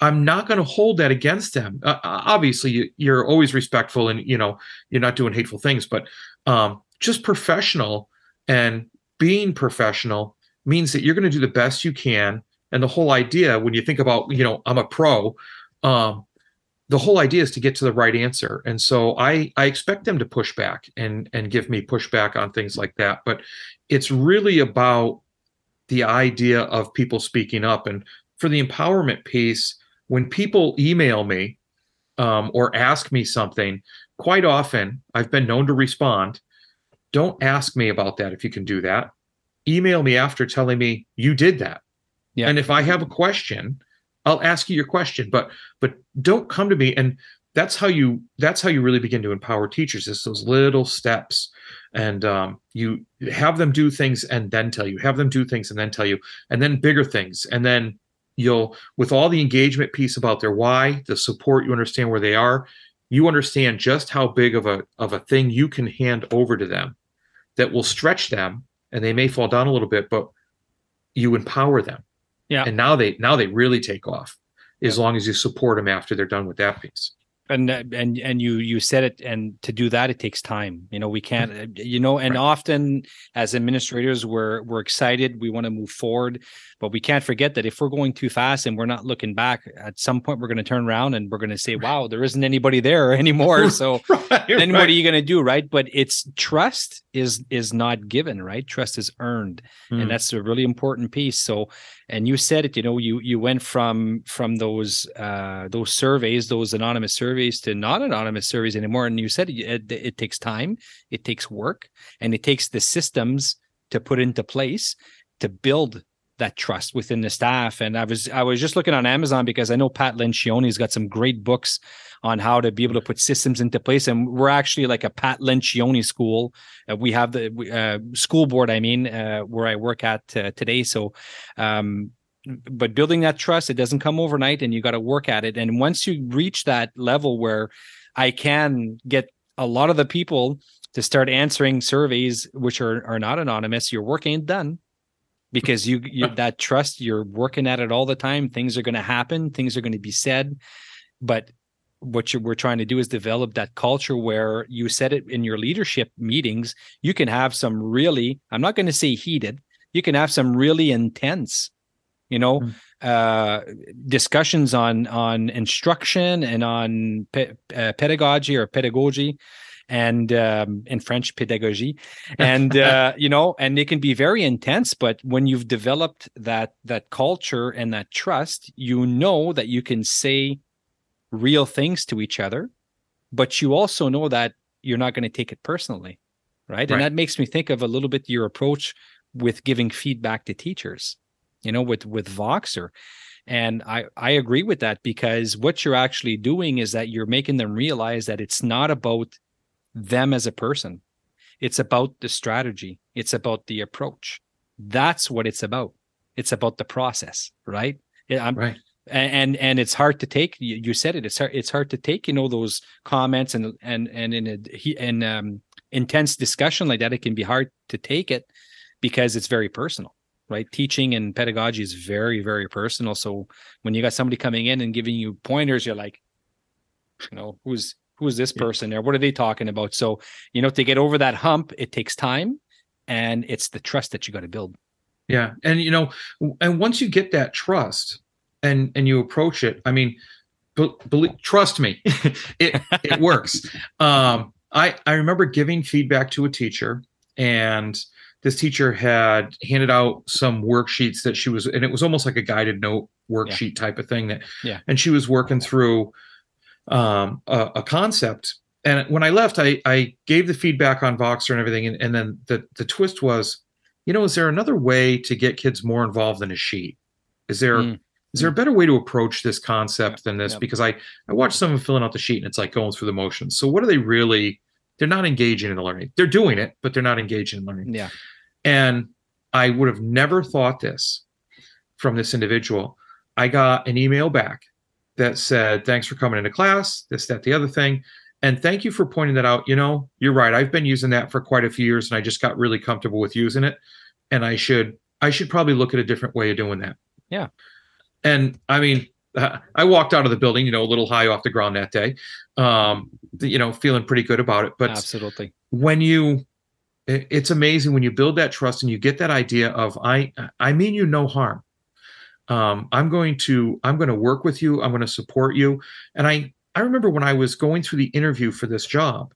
I'm not going to hold that against them. Uh, obviously, you, are always respectful, and you know you're not doing hateful things, but um, just professional and being professional means that you're going to do the best you can and the whole idea, when you think about, you know, I'm a pro, um, the whole idea is to get to the right answer. And so I I expect them to push back and and give me pushback on things like that. But it's really about the idea of people speaking up. And for the empowerment piece, when people email me um, or ask me something, quite often I've been known to respond. Don't ask me about that if you can do that. Email me after telling me you did that. Yeah. And if I have a question, I'll ask you your question, but but don't come to me and that's how you that's how you really begin to empower teachers is those little steps. And um, you have them do things and then tell you have them do things and then tell you and then bigger things. And then you'll with all the engagement piece about their why the support you understand where they are you understand just how big of a of a thing you can hand over to them that will stretch them and they may fall down a little bit but you empower them yeah. And now they now they really take off as yeah. long as you support them after they're done with that piece and and and you you said it and to do that it takes time you know we can't mm-hmm. you know and right. often as administrators we're we're excited we want to move forward but we can't forget that if we're going too fast and we're not looking back at some point we're going to turn around and we're going to say wow there isn't anybody there anymore. So right, then right. what are you going to do right? But it's trust is is not given right? Trust is earned mm. and that's a really important piece. So and you said it you know you you went from from those uh those surveys those anonymous surveys to not anonymous surveys anymore and you said it, it, it takes time it takes work and it takes the systems to put into place to build that trust within the staff. And I was I was just looking on Amazon because I know Pat Lencioni's got some great books on how to be able to put systems into place. And we're actually like a Pat Lencioni school. Uh, we have the uh, school board, I mean, uh, where I work at uh, today. So, um, but building that trust, it doesn't come overnight, and you got to work at it. And once you reach that level where I can get a lot of the people to start answering surveys which are are not anonymous, your work ain't done because you, you that trust you're working at it all the time. Things are going to happen. Things are going to be said. But what you, we're trying to do is develop that culture where you said it in your leadership meetings. You can have some really i'm not going to say heated. You can have some really intense you know mm. uh, discussions on on instruction and on pe- uh, pedagogy or pedagogy and um, in French pedagogy, and uh, you know, and it can be very intense. But when you've developed that that culture and that trust, you know that you can say real things to each other, but you also know that you're not going to take it personally, right? right? And that makes me think of a little bit your approach with giving feedback to teachers, you know, with with Voxer. And I, I agree with that because what you're actually doing is that you're making them realize that it's not about them as a person. It's about the strategy. It's about the approach. That's what it's about. It's about the process, right? Yeah, I'm, right. And and it's hard to take. You, you said it. It's hard. It's hard to take. You know those comments and and and in a in um intense discussion like that, it can be hard to take it because it's very personal right teaching and pedagogy is very very personal so when you got somebody coming in and giving you pointers you're like you know who's who is this person there? What are they talking about? So, you know, to get over that hump, it takes time and it's the trust that you got to build. Yeah. And, you know, and once you get that trust and, and you approach it, I mean, believe, trust me, it, it works. Um, I, I remember giving feedback to a teacher and this teacher had handed out some worksheets that she was, and it was almost like a guided note worksheet yeah. type of thing that, yeah. and she was working through, um, a, a, concept. And when I left, I, I gave the feedback on Voxer and everything. And, and then the, the twist was, you know, is there another way to get kids more involved in a sheet? Is there mm. is there a better way to approach this concept than this? Because I I watched someone filling out the sheet and it's like going through the motions. So what are they really? They're not engaging in the learning. They're doing it, but they're not engaging in learning. Yeah. And I would have never thought this from this individual. I got an email back that said, Thanks for coming into class, this, that, the other thing. And thank you for pointing that out. You know, you're right. I've been using that for quite a few years and I just got really comfortable with using it. And I should, I should probably look at a different way of doing that. Yeah. And I mean, I walked out of the building, you know, a little high off the ground that day, um, you know, feeling pretty good about it. But absolutely, when you, it's amazing when you build that trust and you get that idea of I, I mean you no harm um, i'm going to i'm going to work with you i'm going to support you. And i i remember when i was going through the interview for this job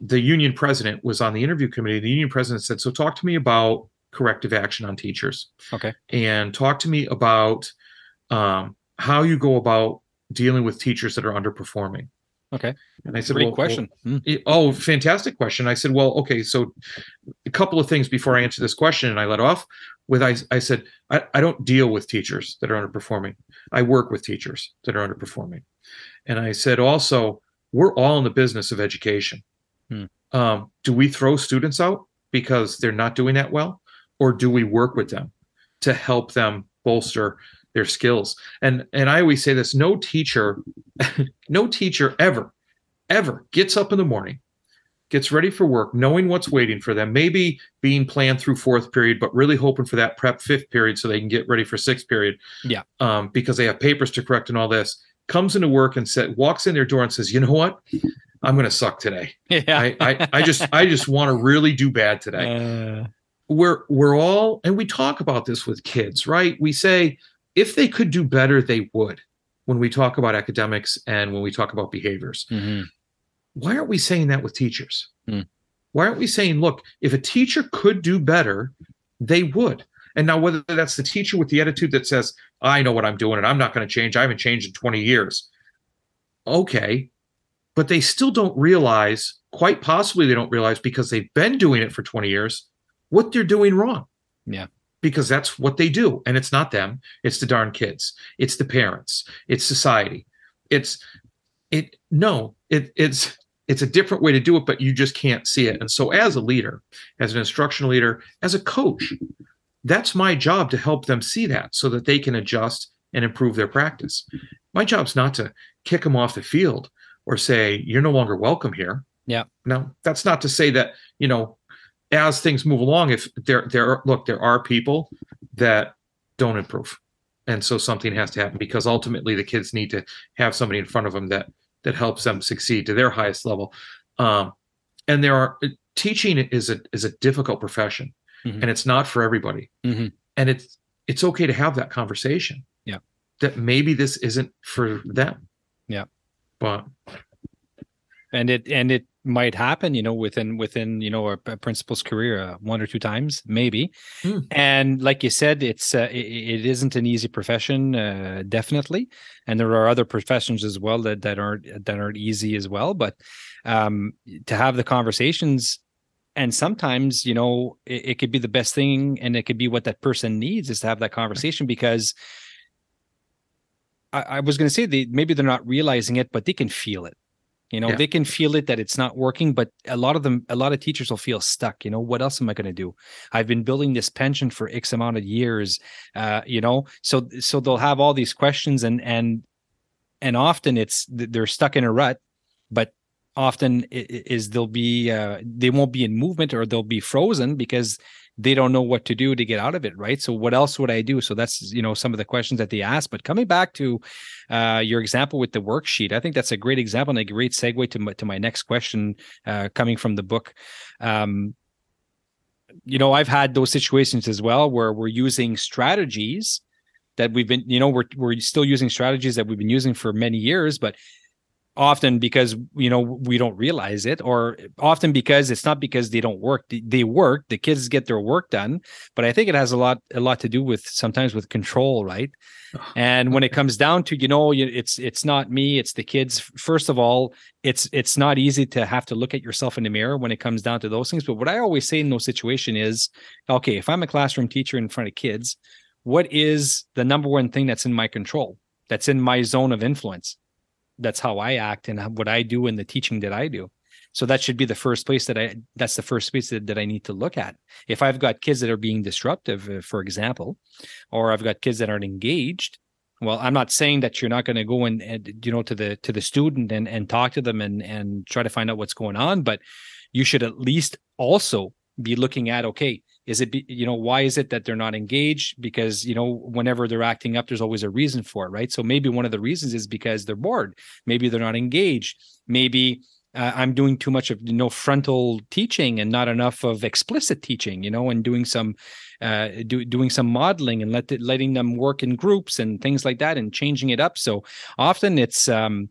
the union president was on the interview committee the union president said so talk to me about corrective action on teachers. Okay. And talk to me about um, how you go about dealing with teachers that are underperforming Okay. And I said, Great well, question. Well, mm. Oh, fantastic question. I said, well, okay, so a couple of things before I answer this question, and I let off with I, I said, I, I don't deal with teachers that are underperforming. I work with teachers that are underperforming. And I said also, we're all in the business of education. Hmm. Um, do we throw students out because they're not doing that well? Or do we work with them to help them bolster their skills? And and I always say this: no teacher, no teacher ever, ever gets up in the morning gets ready for work, knowing what's waiting for them, maybe being planned through fourth period, but really hoping for that prep fifth period so they can get ready for sixth period. Yeah. Um, because they have papers to correct and all this. Comes into work and said, walks in their door and says, you know what? I'm gonna suck today. Yeah. I, I, I just I just want to really do bad today. Uh... We're we're all and we talk about this with kids, right? We say if they could do better, they would when we talk about academics and when we talk about behaviors. Mm-hmm why aren't we saying that with teachers? Hmm. Why aren't we saying, look, if a teacher could do better, they would? And now, whether that's the teacher with the attitude that says, I know what I'm doing and I'm not going to change, I haven't changed in 20 years. Okay. But they still don't realize, quite possibly, they don't realize because they've been doing it for 20 years, what they're doing wrong. Yeah. Because that's what they do. And it's not them, it's the darn kids, it's the parents, it's society. It's, it, no, it, it's, it's a different way to do it, but you just can't see it. And so, as a leader, as an instructional leader, as a coach, that's my job to help them see that so that they can adjust and improve their practice. My job's not to kick them off the field or say, you're no longer welcome here. Yeah. Now, that's not to say that, you know, as things move along, if there, there, are, look, there are people that don't improve. And so something has to happen because ultimately the kids need to have somebody in front of them that that helps them succeed to their highest level. Um, and there are teaching is a is a difficult profession mm-hmm. and it's not for everybody. Mm-hmm. and it's it's okay to have that conversation. Yeah. That maybe this isn't for them. Yeah. But and it and it might happen you know within within you know a, a principal's career uh, one or two times maybe. Mm. and like you said it's uh, it, it isn't an easy profession uh, definitely. And there are other professions as well that that aren't that aren't easy as well. But um to have the conversations and sometimes you know it, it could be the best thing and it could be what that person needs is to have that conversation because I, I was going to say they maybe they're not realizing it but they can feel it you know, yeah. they can feel it that it's not working, but a lot of them, a lot of teachers will feel stuck. You know, what else am I going to do? I've been building this pension for X amount of years. Uh, you know, so so they'll have all these questions, and and and often it's they're stuck in a rut, but often is they'll be uh, they won't be in movement or they'll be frozen because they don't know what to do to get out of it right? So what else would i do? So that's you know some of the questions that they ask. But coming back to uh, your example with the worksheet i think that's a great example and a great segue to my, to my next question uh, coming from the book. Um, you know i've had those situations as well where we're using strategies that we've been you know we're, we're still using strategies that we've been using for many years but often because you know we don't realize it or often because it's not because they don't work. They work the kids get their work done but i think it has a lot a lot to do with sometimes with control right? Ah, and when it comes down to you know it's it's not me it's the kids first of all it's it's not easy to have to look at yourself in the mirror when it comes down to those things but what i always say in those situations is okay if i'm a classroom teacher in front of kids what is the number one thing that's in my control that's in my zone of influence that's how I act and what I do and the teaching that I do. So that should be the first place that I that's the first place that, that I need to look at. If I've got kids that are being disruptive, uh, for example, or I've got kids that aren't engaged, well, I'm not saying that you're not going to go and, and you know to the to the student and and talk to them and and try to find out what's going on, but you should at least also be looking at okay, is it you know why is it that they're not engaged? Because you know whenever they're acting up there's always a reason for it right? So maybe one of the reasons is because they're bored. Maybe they're not engaged. Maybe uh, i'm doing too much of you know frontal teaching and not enough of explicit teaching you know and doing some uh, do, doing some modeling and let letting them work in groups and things like that and changing it up. So often it's um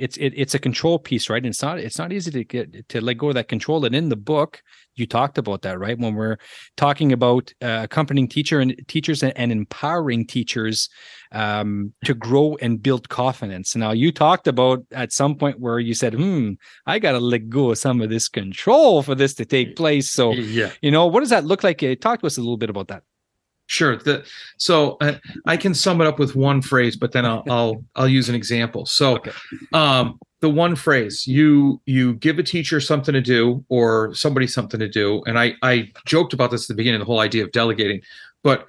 it's it, it's a control piece right? And it's not it's not easy to get to let go of that control. And in the book you talked about that right? When we're talking about uh, accompanying teacher and teachers and, and empowering teachers um, to grow and build confidence. Now you talked about at some point where you said hmm i gotta let go of some of this control for this to take place. So yeah. you know what does that look like? Uh, talk to us a little bit about that Sure. The, so uh, I can sum it up with one phrase, but then I'll I'll, I'll use an example. So, okay. um, the one phrase you you give a teacher something to do or somebody something to do, and I I joked about this at the beginning, the whole idea of delegating, but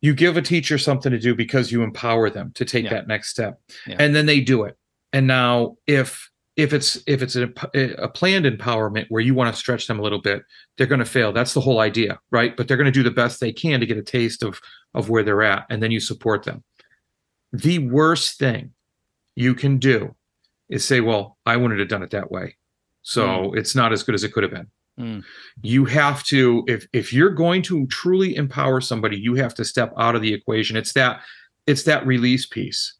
you give a teacher something to do because you empower them to take yeah. that next step, yeah. and then they do it. And now if if it's if it's a, a planned empowerment where you want to stretch them a little bit they're going to fail. That's the whole idea right? But they're going to do the best they can to get a taste of of where they're at and then you support them. The worst thing you can do is say well i wouldn't have done it that way. So mm. it's not as good as it could have been. Mm. you have to if if you're going to truly empower somebody you have to step out of the equation. It's that it's that release piece.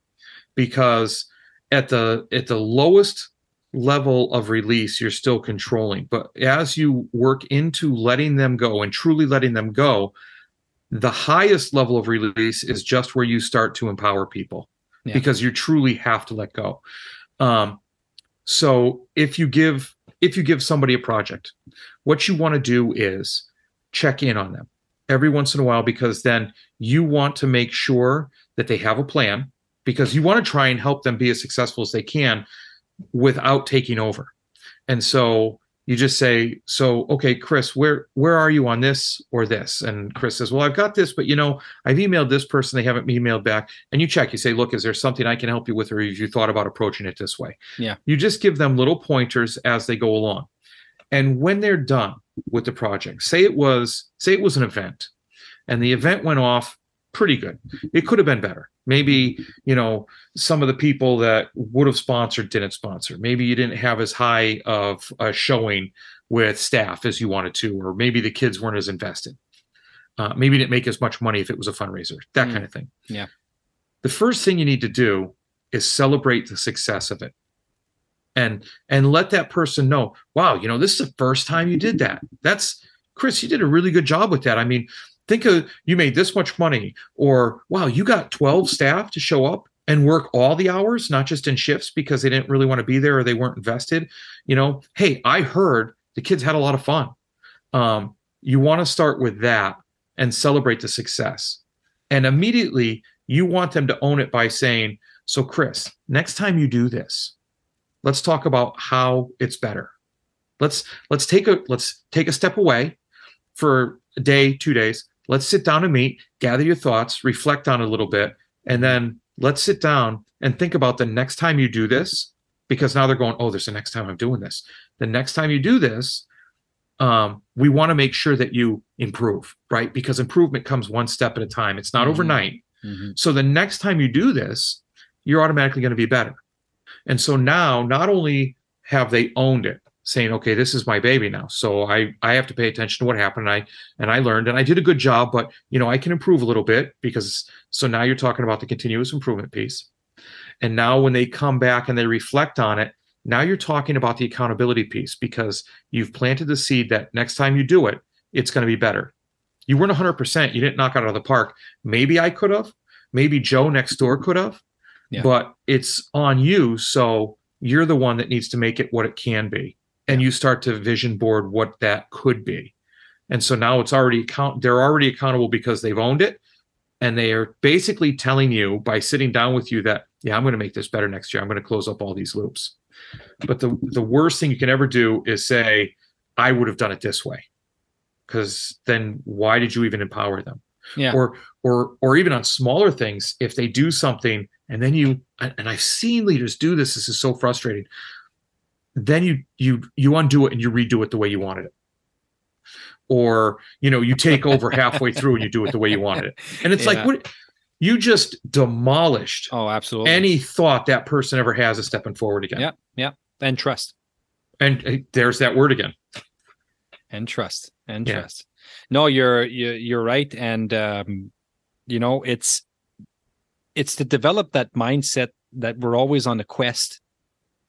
Because at the at the lowest level of release you're still controlling. But as you work into letting them go and truly letting them go, the highest level of release is just where you start to empower people yeah. because you truly have to let go. Um, so if you give if you give somebody a project, what you want to do is check in on them every once in a while because then you want to make sure that they have a plan because you want to try and help them be as successful as they can without taking over. And so you just say, so okay, Chris, where where are you on this or this? And Chris says, well, I've got this, but you know, I've emailed this person, they haven't emailed back. And you check, you say, look, is there something I can help you with, or have you thought about approaching it this way? Yeah. You just give them little pointers as they go along. And when they're done with the project, say it was say it was an event, and the event went off pretty good. It could have been better. Maybe, you know, some of the people that would have sponsored didn't sponsor. Maybe you didn't have as high of a showing with staff as you wanted to, or maybe the kids weren't as invested. Uh, maybe didn't make as much money if it was a fundraiser, that mm. kind of thing. Yeah. The first thing you need to do is celebrate the success of it and and let that person know wow you know this is the first time you did that that's chris you did a really good job with that i mean think of you made this much money or wow you got 12 staff to show up and work all the hours not just in shifts because they didn't really want to be there or they weren't invested. You know hey i heard the kids had a lot of fun. Um, you want to start with that and celebrate the success. And immediately you want them to own it by saying so chris next time you do this let's talk about how it's better. Let's let's take a let's take a step away for a day two days let's sit down and meet gather your thoughts reflect on it a little bit and then let's sit down and think about the next time you do this because now they're going oh there's the next time i'm doing this. The next time you do this um, we want to make sure that you improve right? Because improvement comes one step at a time. It's not mm-hmm. overnight. Mm-hmm. so the next time you do this you're automatically going to be better. And so now not only have they owned it saying okay this is my baby now. So i i have to pay attention to what happened and i and i learned and i did a good job but you know i can improve a little bit because so now you're talking about the continuous improvement piece. And now when they come back and they reflect on it now you're talking about the accountability piece because you've planted the seed that next time you do it it's going to be better. You weren't 100% you didn't knock out of the park. Maybe i could have. Maybe joe next door could have. Yeah. but it's on you so you're the one that needs to make it what it can be and you start to vision board what that could be. And so now it's already account they're already accountable because they've owned it and they are basically telling you by sitting down with you that yeah i'm going to make this better next year. I'm going to close up all these loops. But the the worst thing you can ever do is say i would have done it this way. Because then why did you even empower them? Yeah. Or or or even on smaller things if they do something and then you and i've seen leaders do this this is so frustrating then you you you undo it and you redo it the way you wanted it. Or you know you take over halfway through and you do it the way you wanted it. And it's yeah. like what you just demolished oh absolutely. any thought that person ever has of stepping forward again. Yeah yeah. And trust. And there's that word again. And trust and yeah. trust. No you're you're right. And um you know it's it's to develop that mindset that we're always on the quest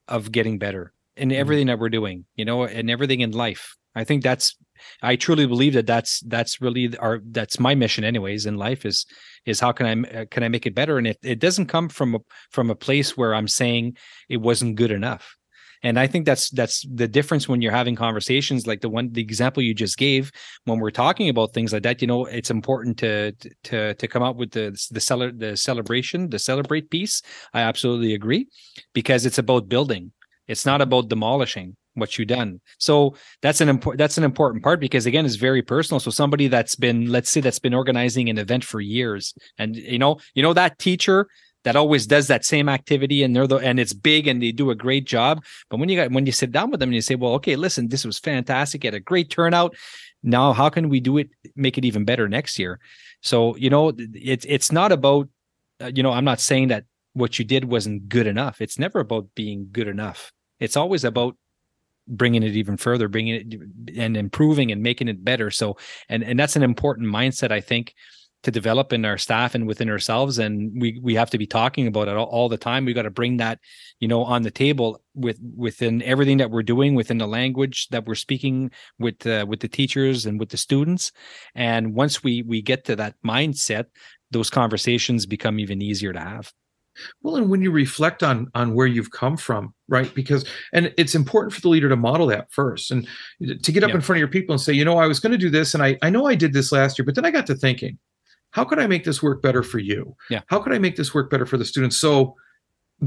of getting better in mm-hmm. everything that we're doing you know and everything in life. I think that's i truly believe that that's that's really our that's my mission anyways in life is is how can i uh, can i make it better? And it, it doesn't come from a from a place where i'm saying it wasn't good enough. And i think that's that's the difference when you're having conversations like the one the example you just gave when we're talking about things like that you know it's important to to to come out with the the seller the celebration the celebrate piece i absolutely agree because it's about building it's not about demolishing what you've done. So that's an important that's an important part because again, it's very personal. So somebody that's been, let's say, that's been organizing an event for years, and you know, you know that teacher that always does that same activity and they're the and it's big and they do a great job. But when you got when you sit down with them and you say, well, okay, listen, this was fantastic, you had a great turnout. Now, how can we do it, make it even better next year? So, you know, it's it's not about, uh, you know, I'm not saying that what you did wasn't good enough. It's never about being good enough it's always about bringing it even further bringing it and improving and making it better. So and and that's an important mindset i think to develop in our staff and within ourselves. And we we have to be talking about it all, all the time. We got to bring that you know on the table with within everything that we're doing within the language that we're speaking with uh, with the teachers and with the students. And once we we get to that mindset those conversations become even easier to have well, and when you reflect on on where you've come from, right? Because and it's important for the leader to model that first and to get up in front of your people and say, you know, I was going to do this and I I know I did this last year, but then I got to thinking, how could I make this work better for you? Yeah. How could I make this work better for the students? So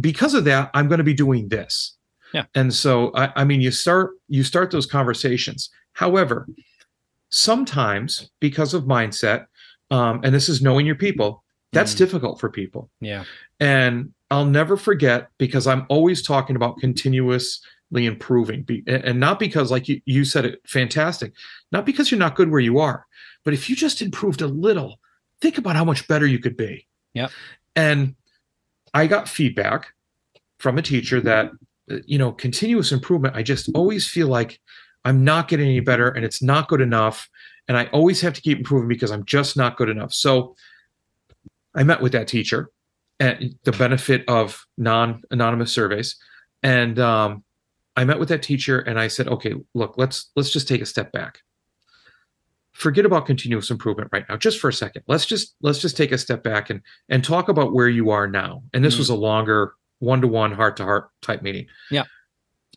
because of that, I'm going to be doing this. Yeah. And so I, I mean you start you start those conversations. However, sometimes because of mindset, um, and this is knowing your people, that's mm. difficult for people. Yeah. And I'll never forget because I'm always talking about continuously improving and not because like you, you said it fantastic not because you're not good where you are but if you just improved a little think about how much better you could be. Yeah and i got feedback from a teacher that uh, you know continuous improvement i just always feel like i'm not getting any better and it's not good enough and i always have to keep improving because i'm just not good enough. So i met with that teacher and the benefit of non anonymous surveys. And um, i met with that teacher and i said okay look let's let's just take a step back. Forget about continuous improvement right now just for a second. Let's just let's just take a step back and and talk about where you are now. And this mm-hmm. was a longer one-to-one heart-to-heart type meeting. Yeah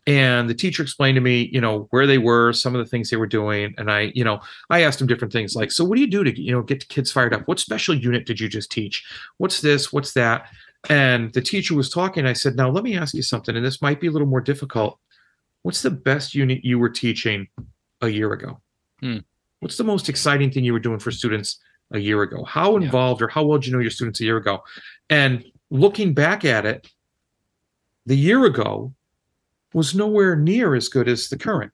and the teacher explained to me you know where they were some of the things they were doing and i you know i asked them different things like so what do you do to you know get the kids fired up? What special unit did you just teach? What's this? What's that? And the teacher was talking i said now let me ask you something and this might be a little more difficult. What's the best unit you were teaching a year ago? Hmm. what's the most exciting thing you were doing for students a year ago? How involved yeah. or how well did you know your students a year ago? And looking back at it the year ago was nowhere near as good as the current.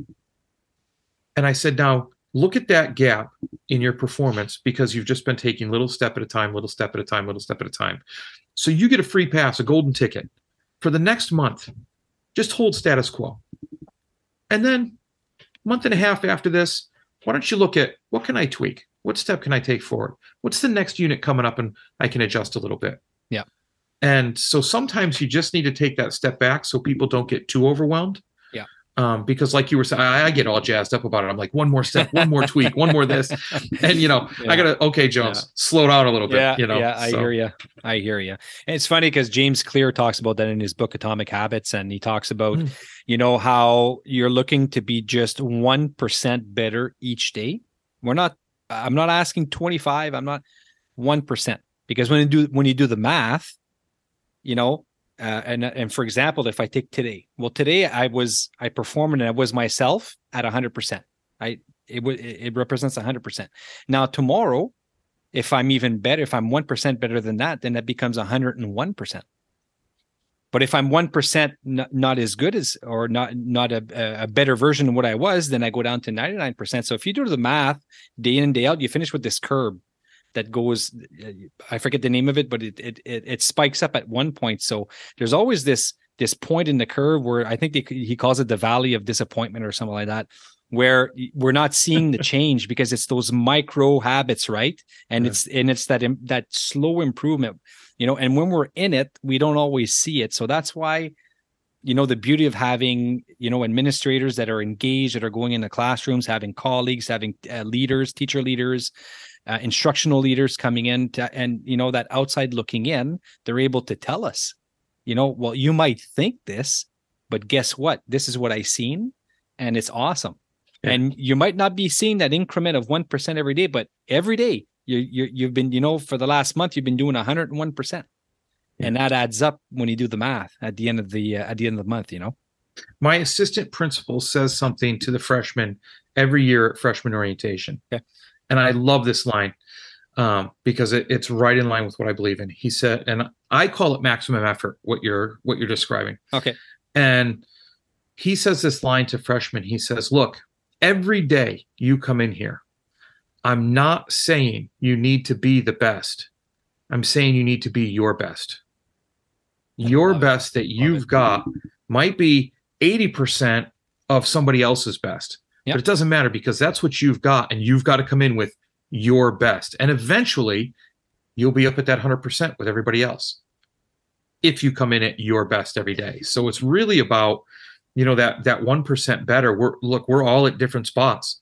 And I said, now look at that gap in your performance because you've just been taking little step at a time, little step at a time, little step at a time. So you get a free pass, a golden ticket for the next month. Just hold status quo. And then month and a half after this, why don't you look at what can I tweak? What step can I take forward? What's the next unit coming up and I can adjust a little bit? Yeah. And so sometimes you just need to take that step back so people don't get too overwhelmed. Yeah. Um, because like you were saying, I, I, get all jazzed up about it. I'm like, one more step, one more tweak, one more this. And you know, yeah. I gotta okay, Jones, yeah. slow down a little bit. Yeah, you know. Yeah, I so. hear you. I hear you. And it's funny because James Clear talks about that in his book Atomic Habits, and he talks about, mm. you know, how you're looking to be just one percent better each day. We're not I'm not asking 25, I'm not one percent. Because when you do when you do the math, you know uh, and and for example if i take today well today i was i performed and i was myself at 100% i it would it represents 100% now tomorrow if i'm even better if i'm 1% better than that then that becomes 101% but if i'm 1% not, not as good as or not not a, a better version of what i was then i go down to 99% so if you do the math day in and day out you finish with this curve that goes i forget the name of it but it it it, it spikes up at one point. So there's always this this point in the curve where i think they, he calls it the valley of disappointment or something like that where we're not seeing the change because it's those micro habits right? And yeah. it's and it's that that slow improvement you know and when we're in it we don't always see it. So that's why you know the beauty of having you know administrators that are engaged that are going into classrooms having colleagues having uh, leaders teacher leaders uh, instructional leaders coming in to, and you know that outside looking in they're able to tell us you know well you might think this but guess what? This is what i seen and it's awesome. Yeah. and you might not be seeing that increment of 1% every day but every day you, you you've been you know for the last month you've been doing 101% yeah. and that adds up when you do the math at the end of the uh, at the end of the month you know? My assistant principal says something to the freshmen every year at freshman orientation. Okay and I love this line um, because it, it's right in line with what I believe in. He said, and I call it maximum effort. What you're what you're describing. Okay. And he says this line to freshmen. He says, "Look, every day you come in here, I'm not saying you need to be the best. I'm saying you need to be your best. Your best that you've got might be 80% of somebody else's best. Yep. But it doesn't matter because that's what you've got, and you've got to come in with your best. And eventually, you'll be up at that 100% with everybody else if you come in at your best every day. So it's really about, you know, that that 1% better. We're look, we're all at different spots.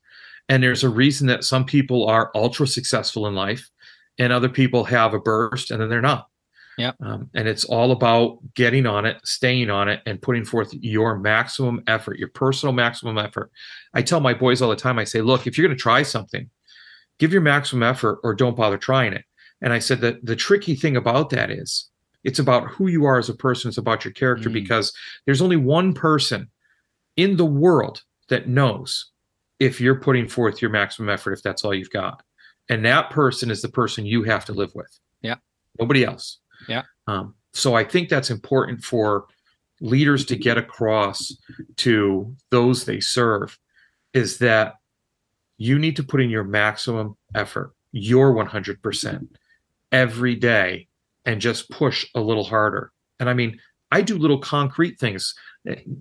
And there's a reason that some people are ultra successful in life and other people have a burst and then they're not. Yeah. Um, and it's all about getting on it, staying on it, and putting forth your maximum effort, your personal maximum effort. I tell my boys all the time, I say, look, if you're going to try something, give your maximum effort or don't bother trying it. And I said that the tricky thing about that is it's about who you are as a person, it's about your character, mm. because there's only one person in the world that knows if you're putting forth your maximum effort, if that's all you've got. And that person is the person you have to live with. Yeah. Nobody else. Yeah. Um, so I think that's important for leaders to get across to those they serve is that you need to put in your maximum effort, your 100% every day and just push a little harder. And I mean, I do little concrete things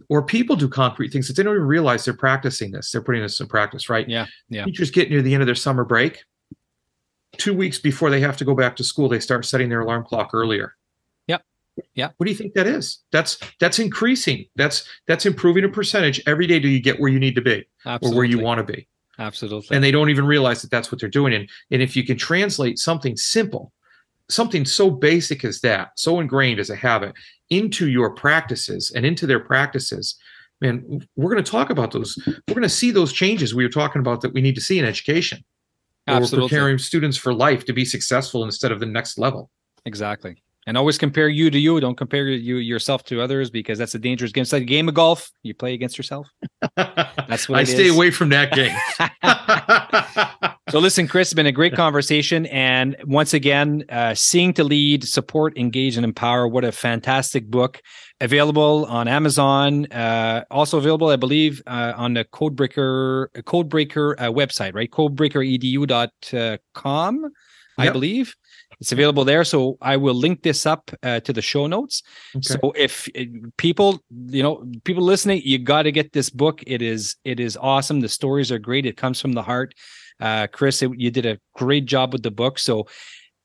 or people do concrete things that they don't even realize they're practicing this. They're putting this in practice, right? Yeah. Yeah. Teachers get near the end of their summer break. Two weeks before they have to go back to school, they start setting their alarm clock earlier. Yep. Yeah. What do you think that is? That's that's increasing. That's that's improving a percentage every day. Do you get where you need to be Absolutely. or where you want to be? Absolutely. And they don't even realize that that's what they're doing. And and if you can translate something simple, something so basic as that, so ingrained as a habit, into your practices and into their practices, man, we're going to talk about those. We're going to see those changes we were talking about that we need to see in education. Where We're preparing students for life to be successful instead of the next level. Exactly. And always compare you to you. Don't compare you yourself to others because that's a dangerous game. It's like a game of golf. You play against yourself. That's what I stay is. away from that game. So listen, Chris, it's been a great conversation. And once again, uh, Seeing to Lead, Support, Engage, and Empower. What a fantastic book. Available on Amazon. Uh, also available, I believe, uh, on the Codebreaker Codebreaker uh, website, right? Codebreakeredu.com, I believe. It's available there. So I will link this up uh, to the show notes. Okay. So if uh, people, you know, people listening, you got to get this book. It is it is awesome. The stories are great. It comes from the heart. Uh, Chris, it- you did a great job with the book. So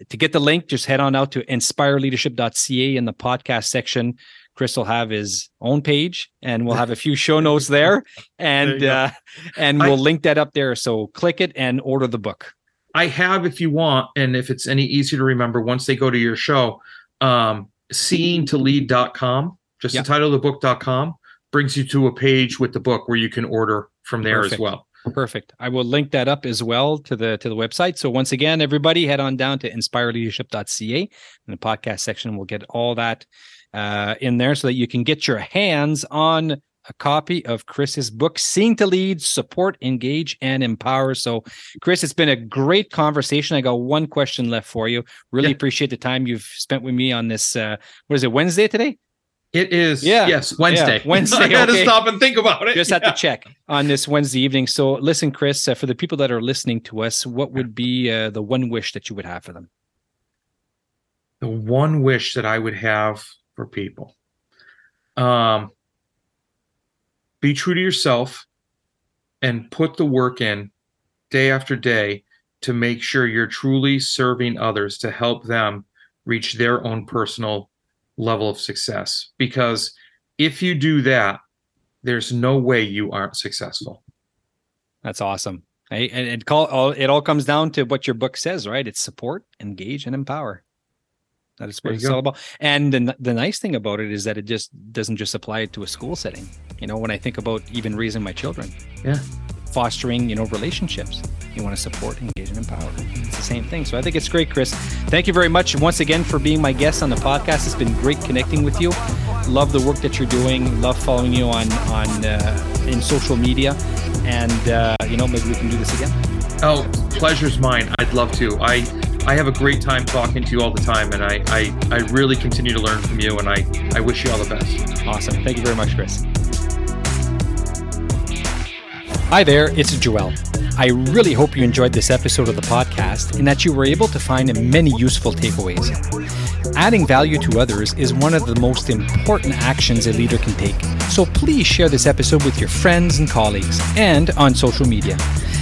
to get the link, just head on out to inspireleadership.ca in the podcast section. Chris will have his own page and we'll have a few show notes there and There uh, and we'll link that up there. So click it and order the book. I have if you want, and if it's any easier to remember, once they go to your show, um, seeingtolead.com, just Yeah. the title of the book.com, brings you to a page with the book where you can order from there Perfect. as well. Perfect. I will link that up as well to the to the website. So once again, everybody head on down to inspireleadership.ca in the podcast section. We'll get all that uh, in there so that you can get your hands on a copy of Chris's book, Seeing to Lead, Support, Engage, and Empower. So, Chris, it's been a great conversation. I got one question left for you. Really Yeah. appreciate the time you've spent with me on this. Uh, what is it, Wednesday today? It is, Yeah. yes, Wednesday. Yeah, Wednesday, I had okay. to stop and think about it. just had Yeah. to check on this Wednesday evening. So, listen, Chris, uh, for the people that are listening to us, what would be uh, the one wish that you would have for them? the one wish that I would have for people. Um, be true to yourself and put the work in day after day to make sure you're truly serving others to help them reach their own personal level of success. Because if you do that, there's no way you aren't successful. That's awesome. And it call all it all comes down to what your book says, right? It's support, engage, and empower. That is what it's go. all about. And the, the nice thing about it is that it just doesn't just apply to a school setting. You know, when I think about even raising my children, Yeah. fostering, you know, relationships, you want to support, engage, and empower. It's the same thing. So I think it's great, Chris. Thank you very much once again for being my guest on the podcast. It's been great connecting with you. Love the work that you're doing. Love following you on on uh, in social media, and uh, you know maybe we can do this again. Oh, pleasure's mine. I'd love to. I I have a great time talking to you all the time, and I I, I really continue to learn from you, and I I wish you all the best. Awesome. Thank you very much, Chris. Hi there, it's Joel. I really hope you enjoyed this episode of the podcast and that you were able to find many useful takeaways. Adding value to others is one of the most important actions a leader can take. So please share this episode with your friends and colleagues and on social media.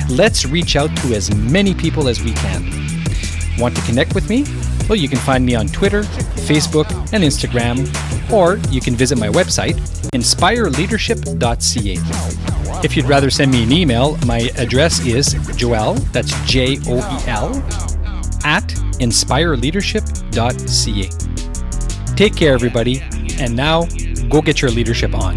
Let's reach out to as many people as we can. Want to connect with me? Well, you can find me on Twitter, Facebook, and Instagram, or you can visit my website, inspireleadership.ca. If you'd rather send me an email, my address is joel, that's J O E L, at inspireleadership.ca. Take care, everybody, and now go get your leadership on.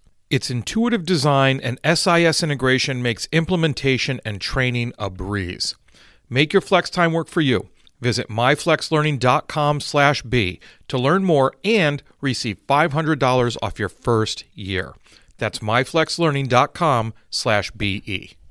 Its intuitive design and SIS integration makes implementation and training a breeze. Make your flex time work for you. Visit myflexlearning.com/b to learn more and receive $500 off your first year. That's myflexlearning.com/be.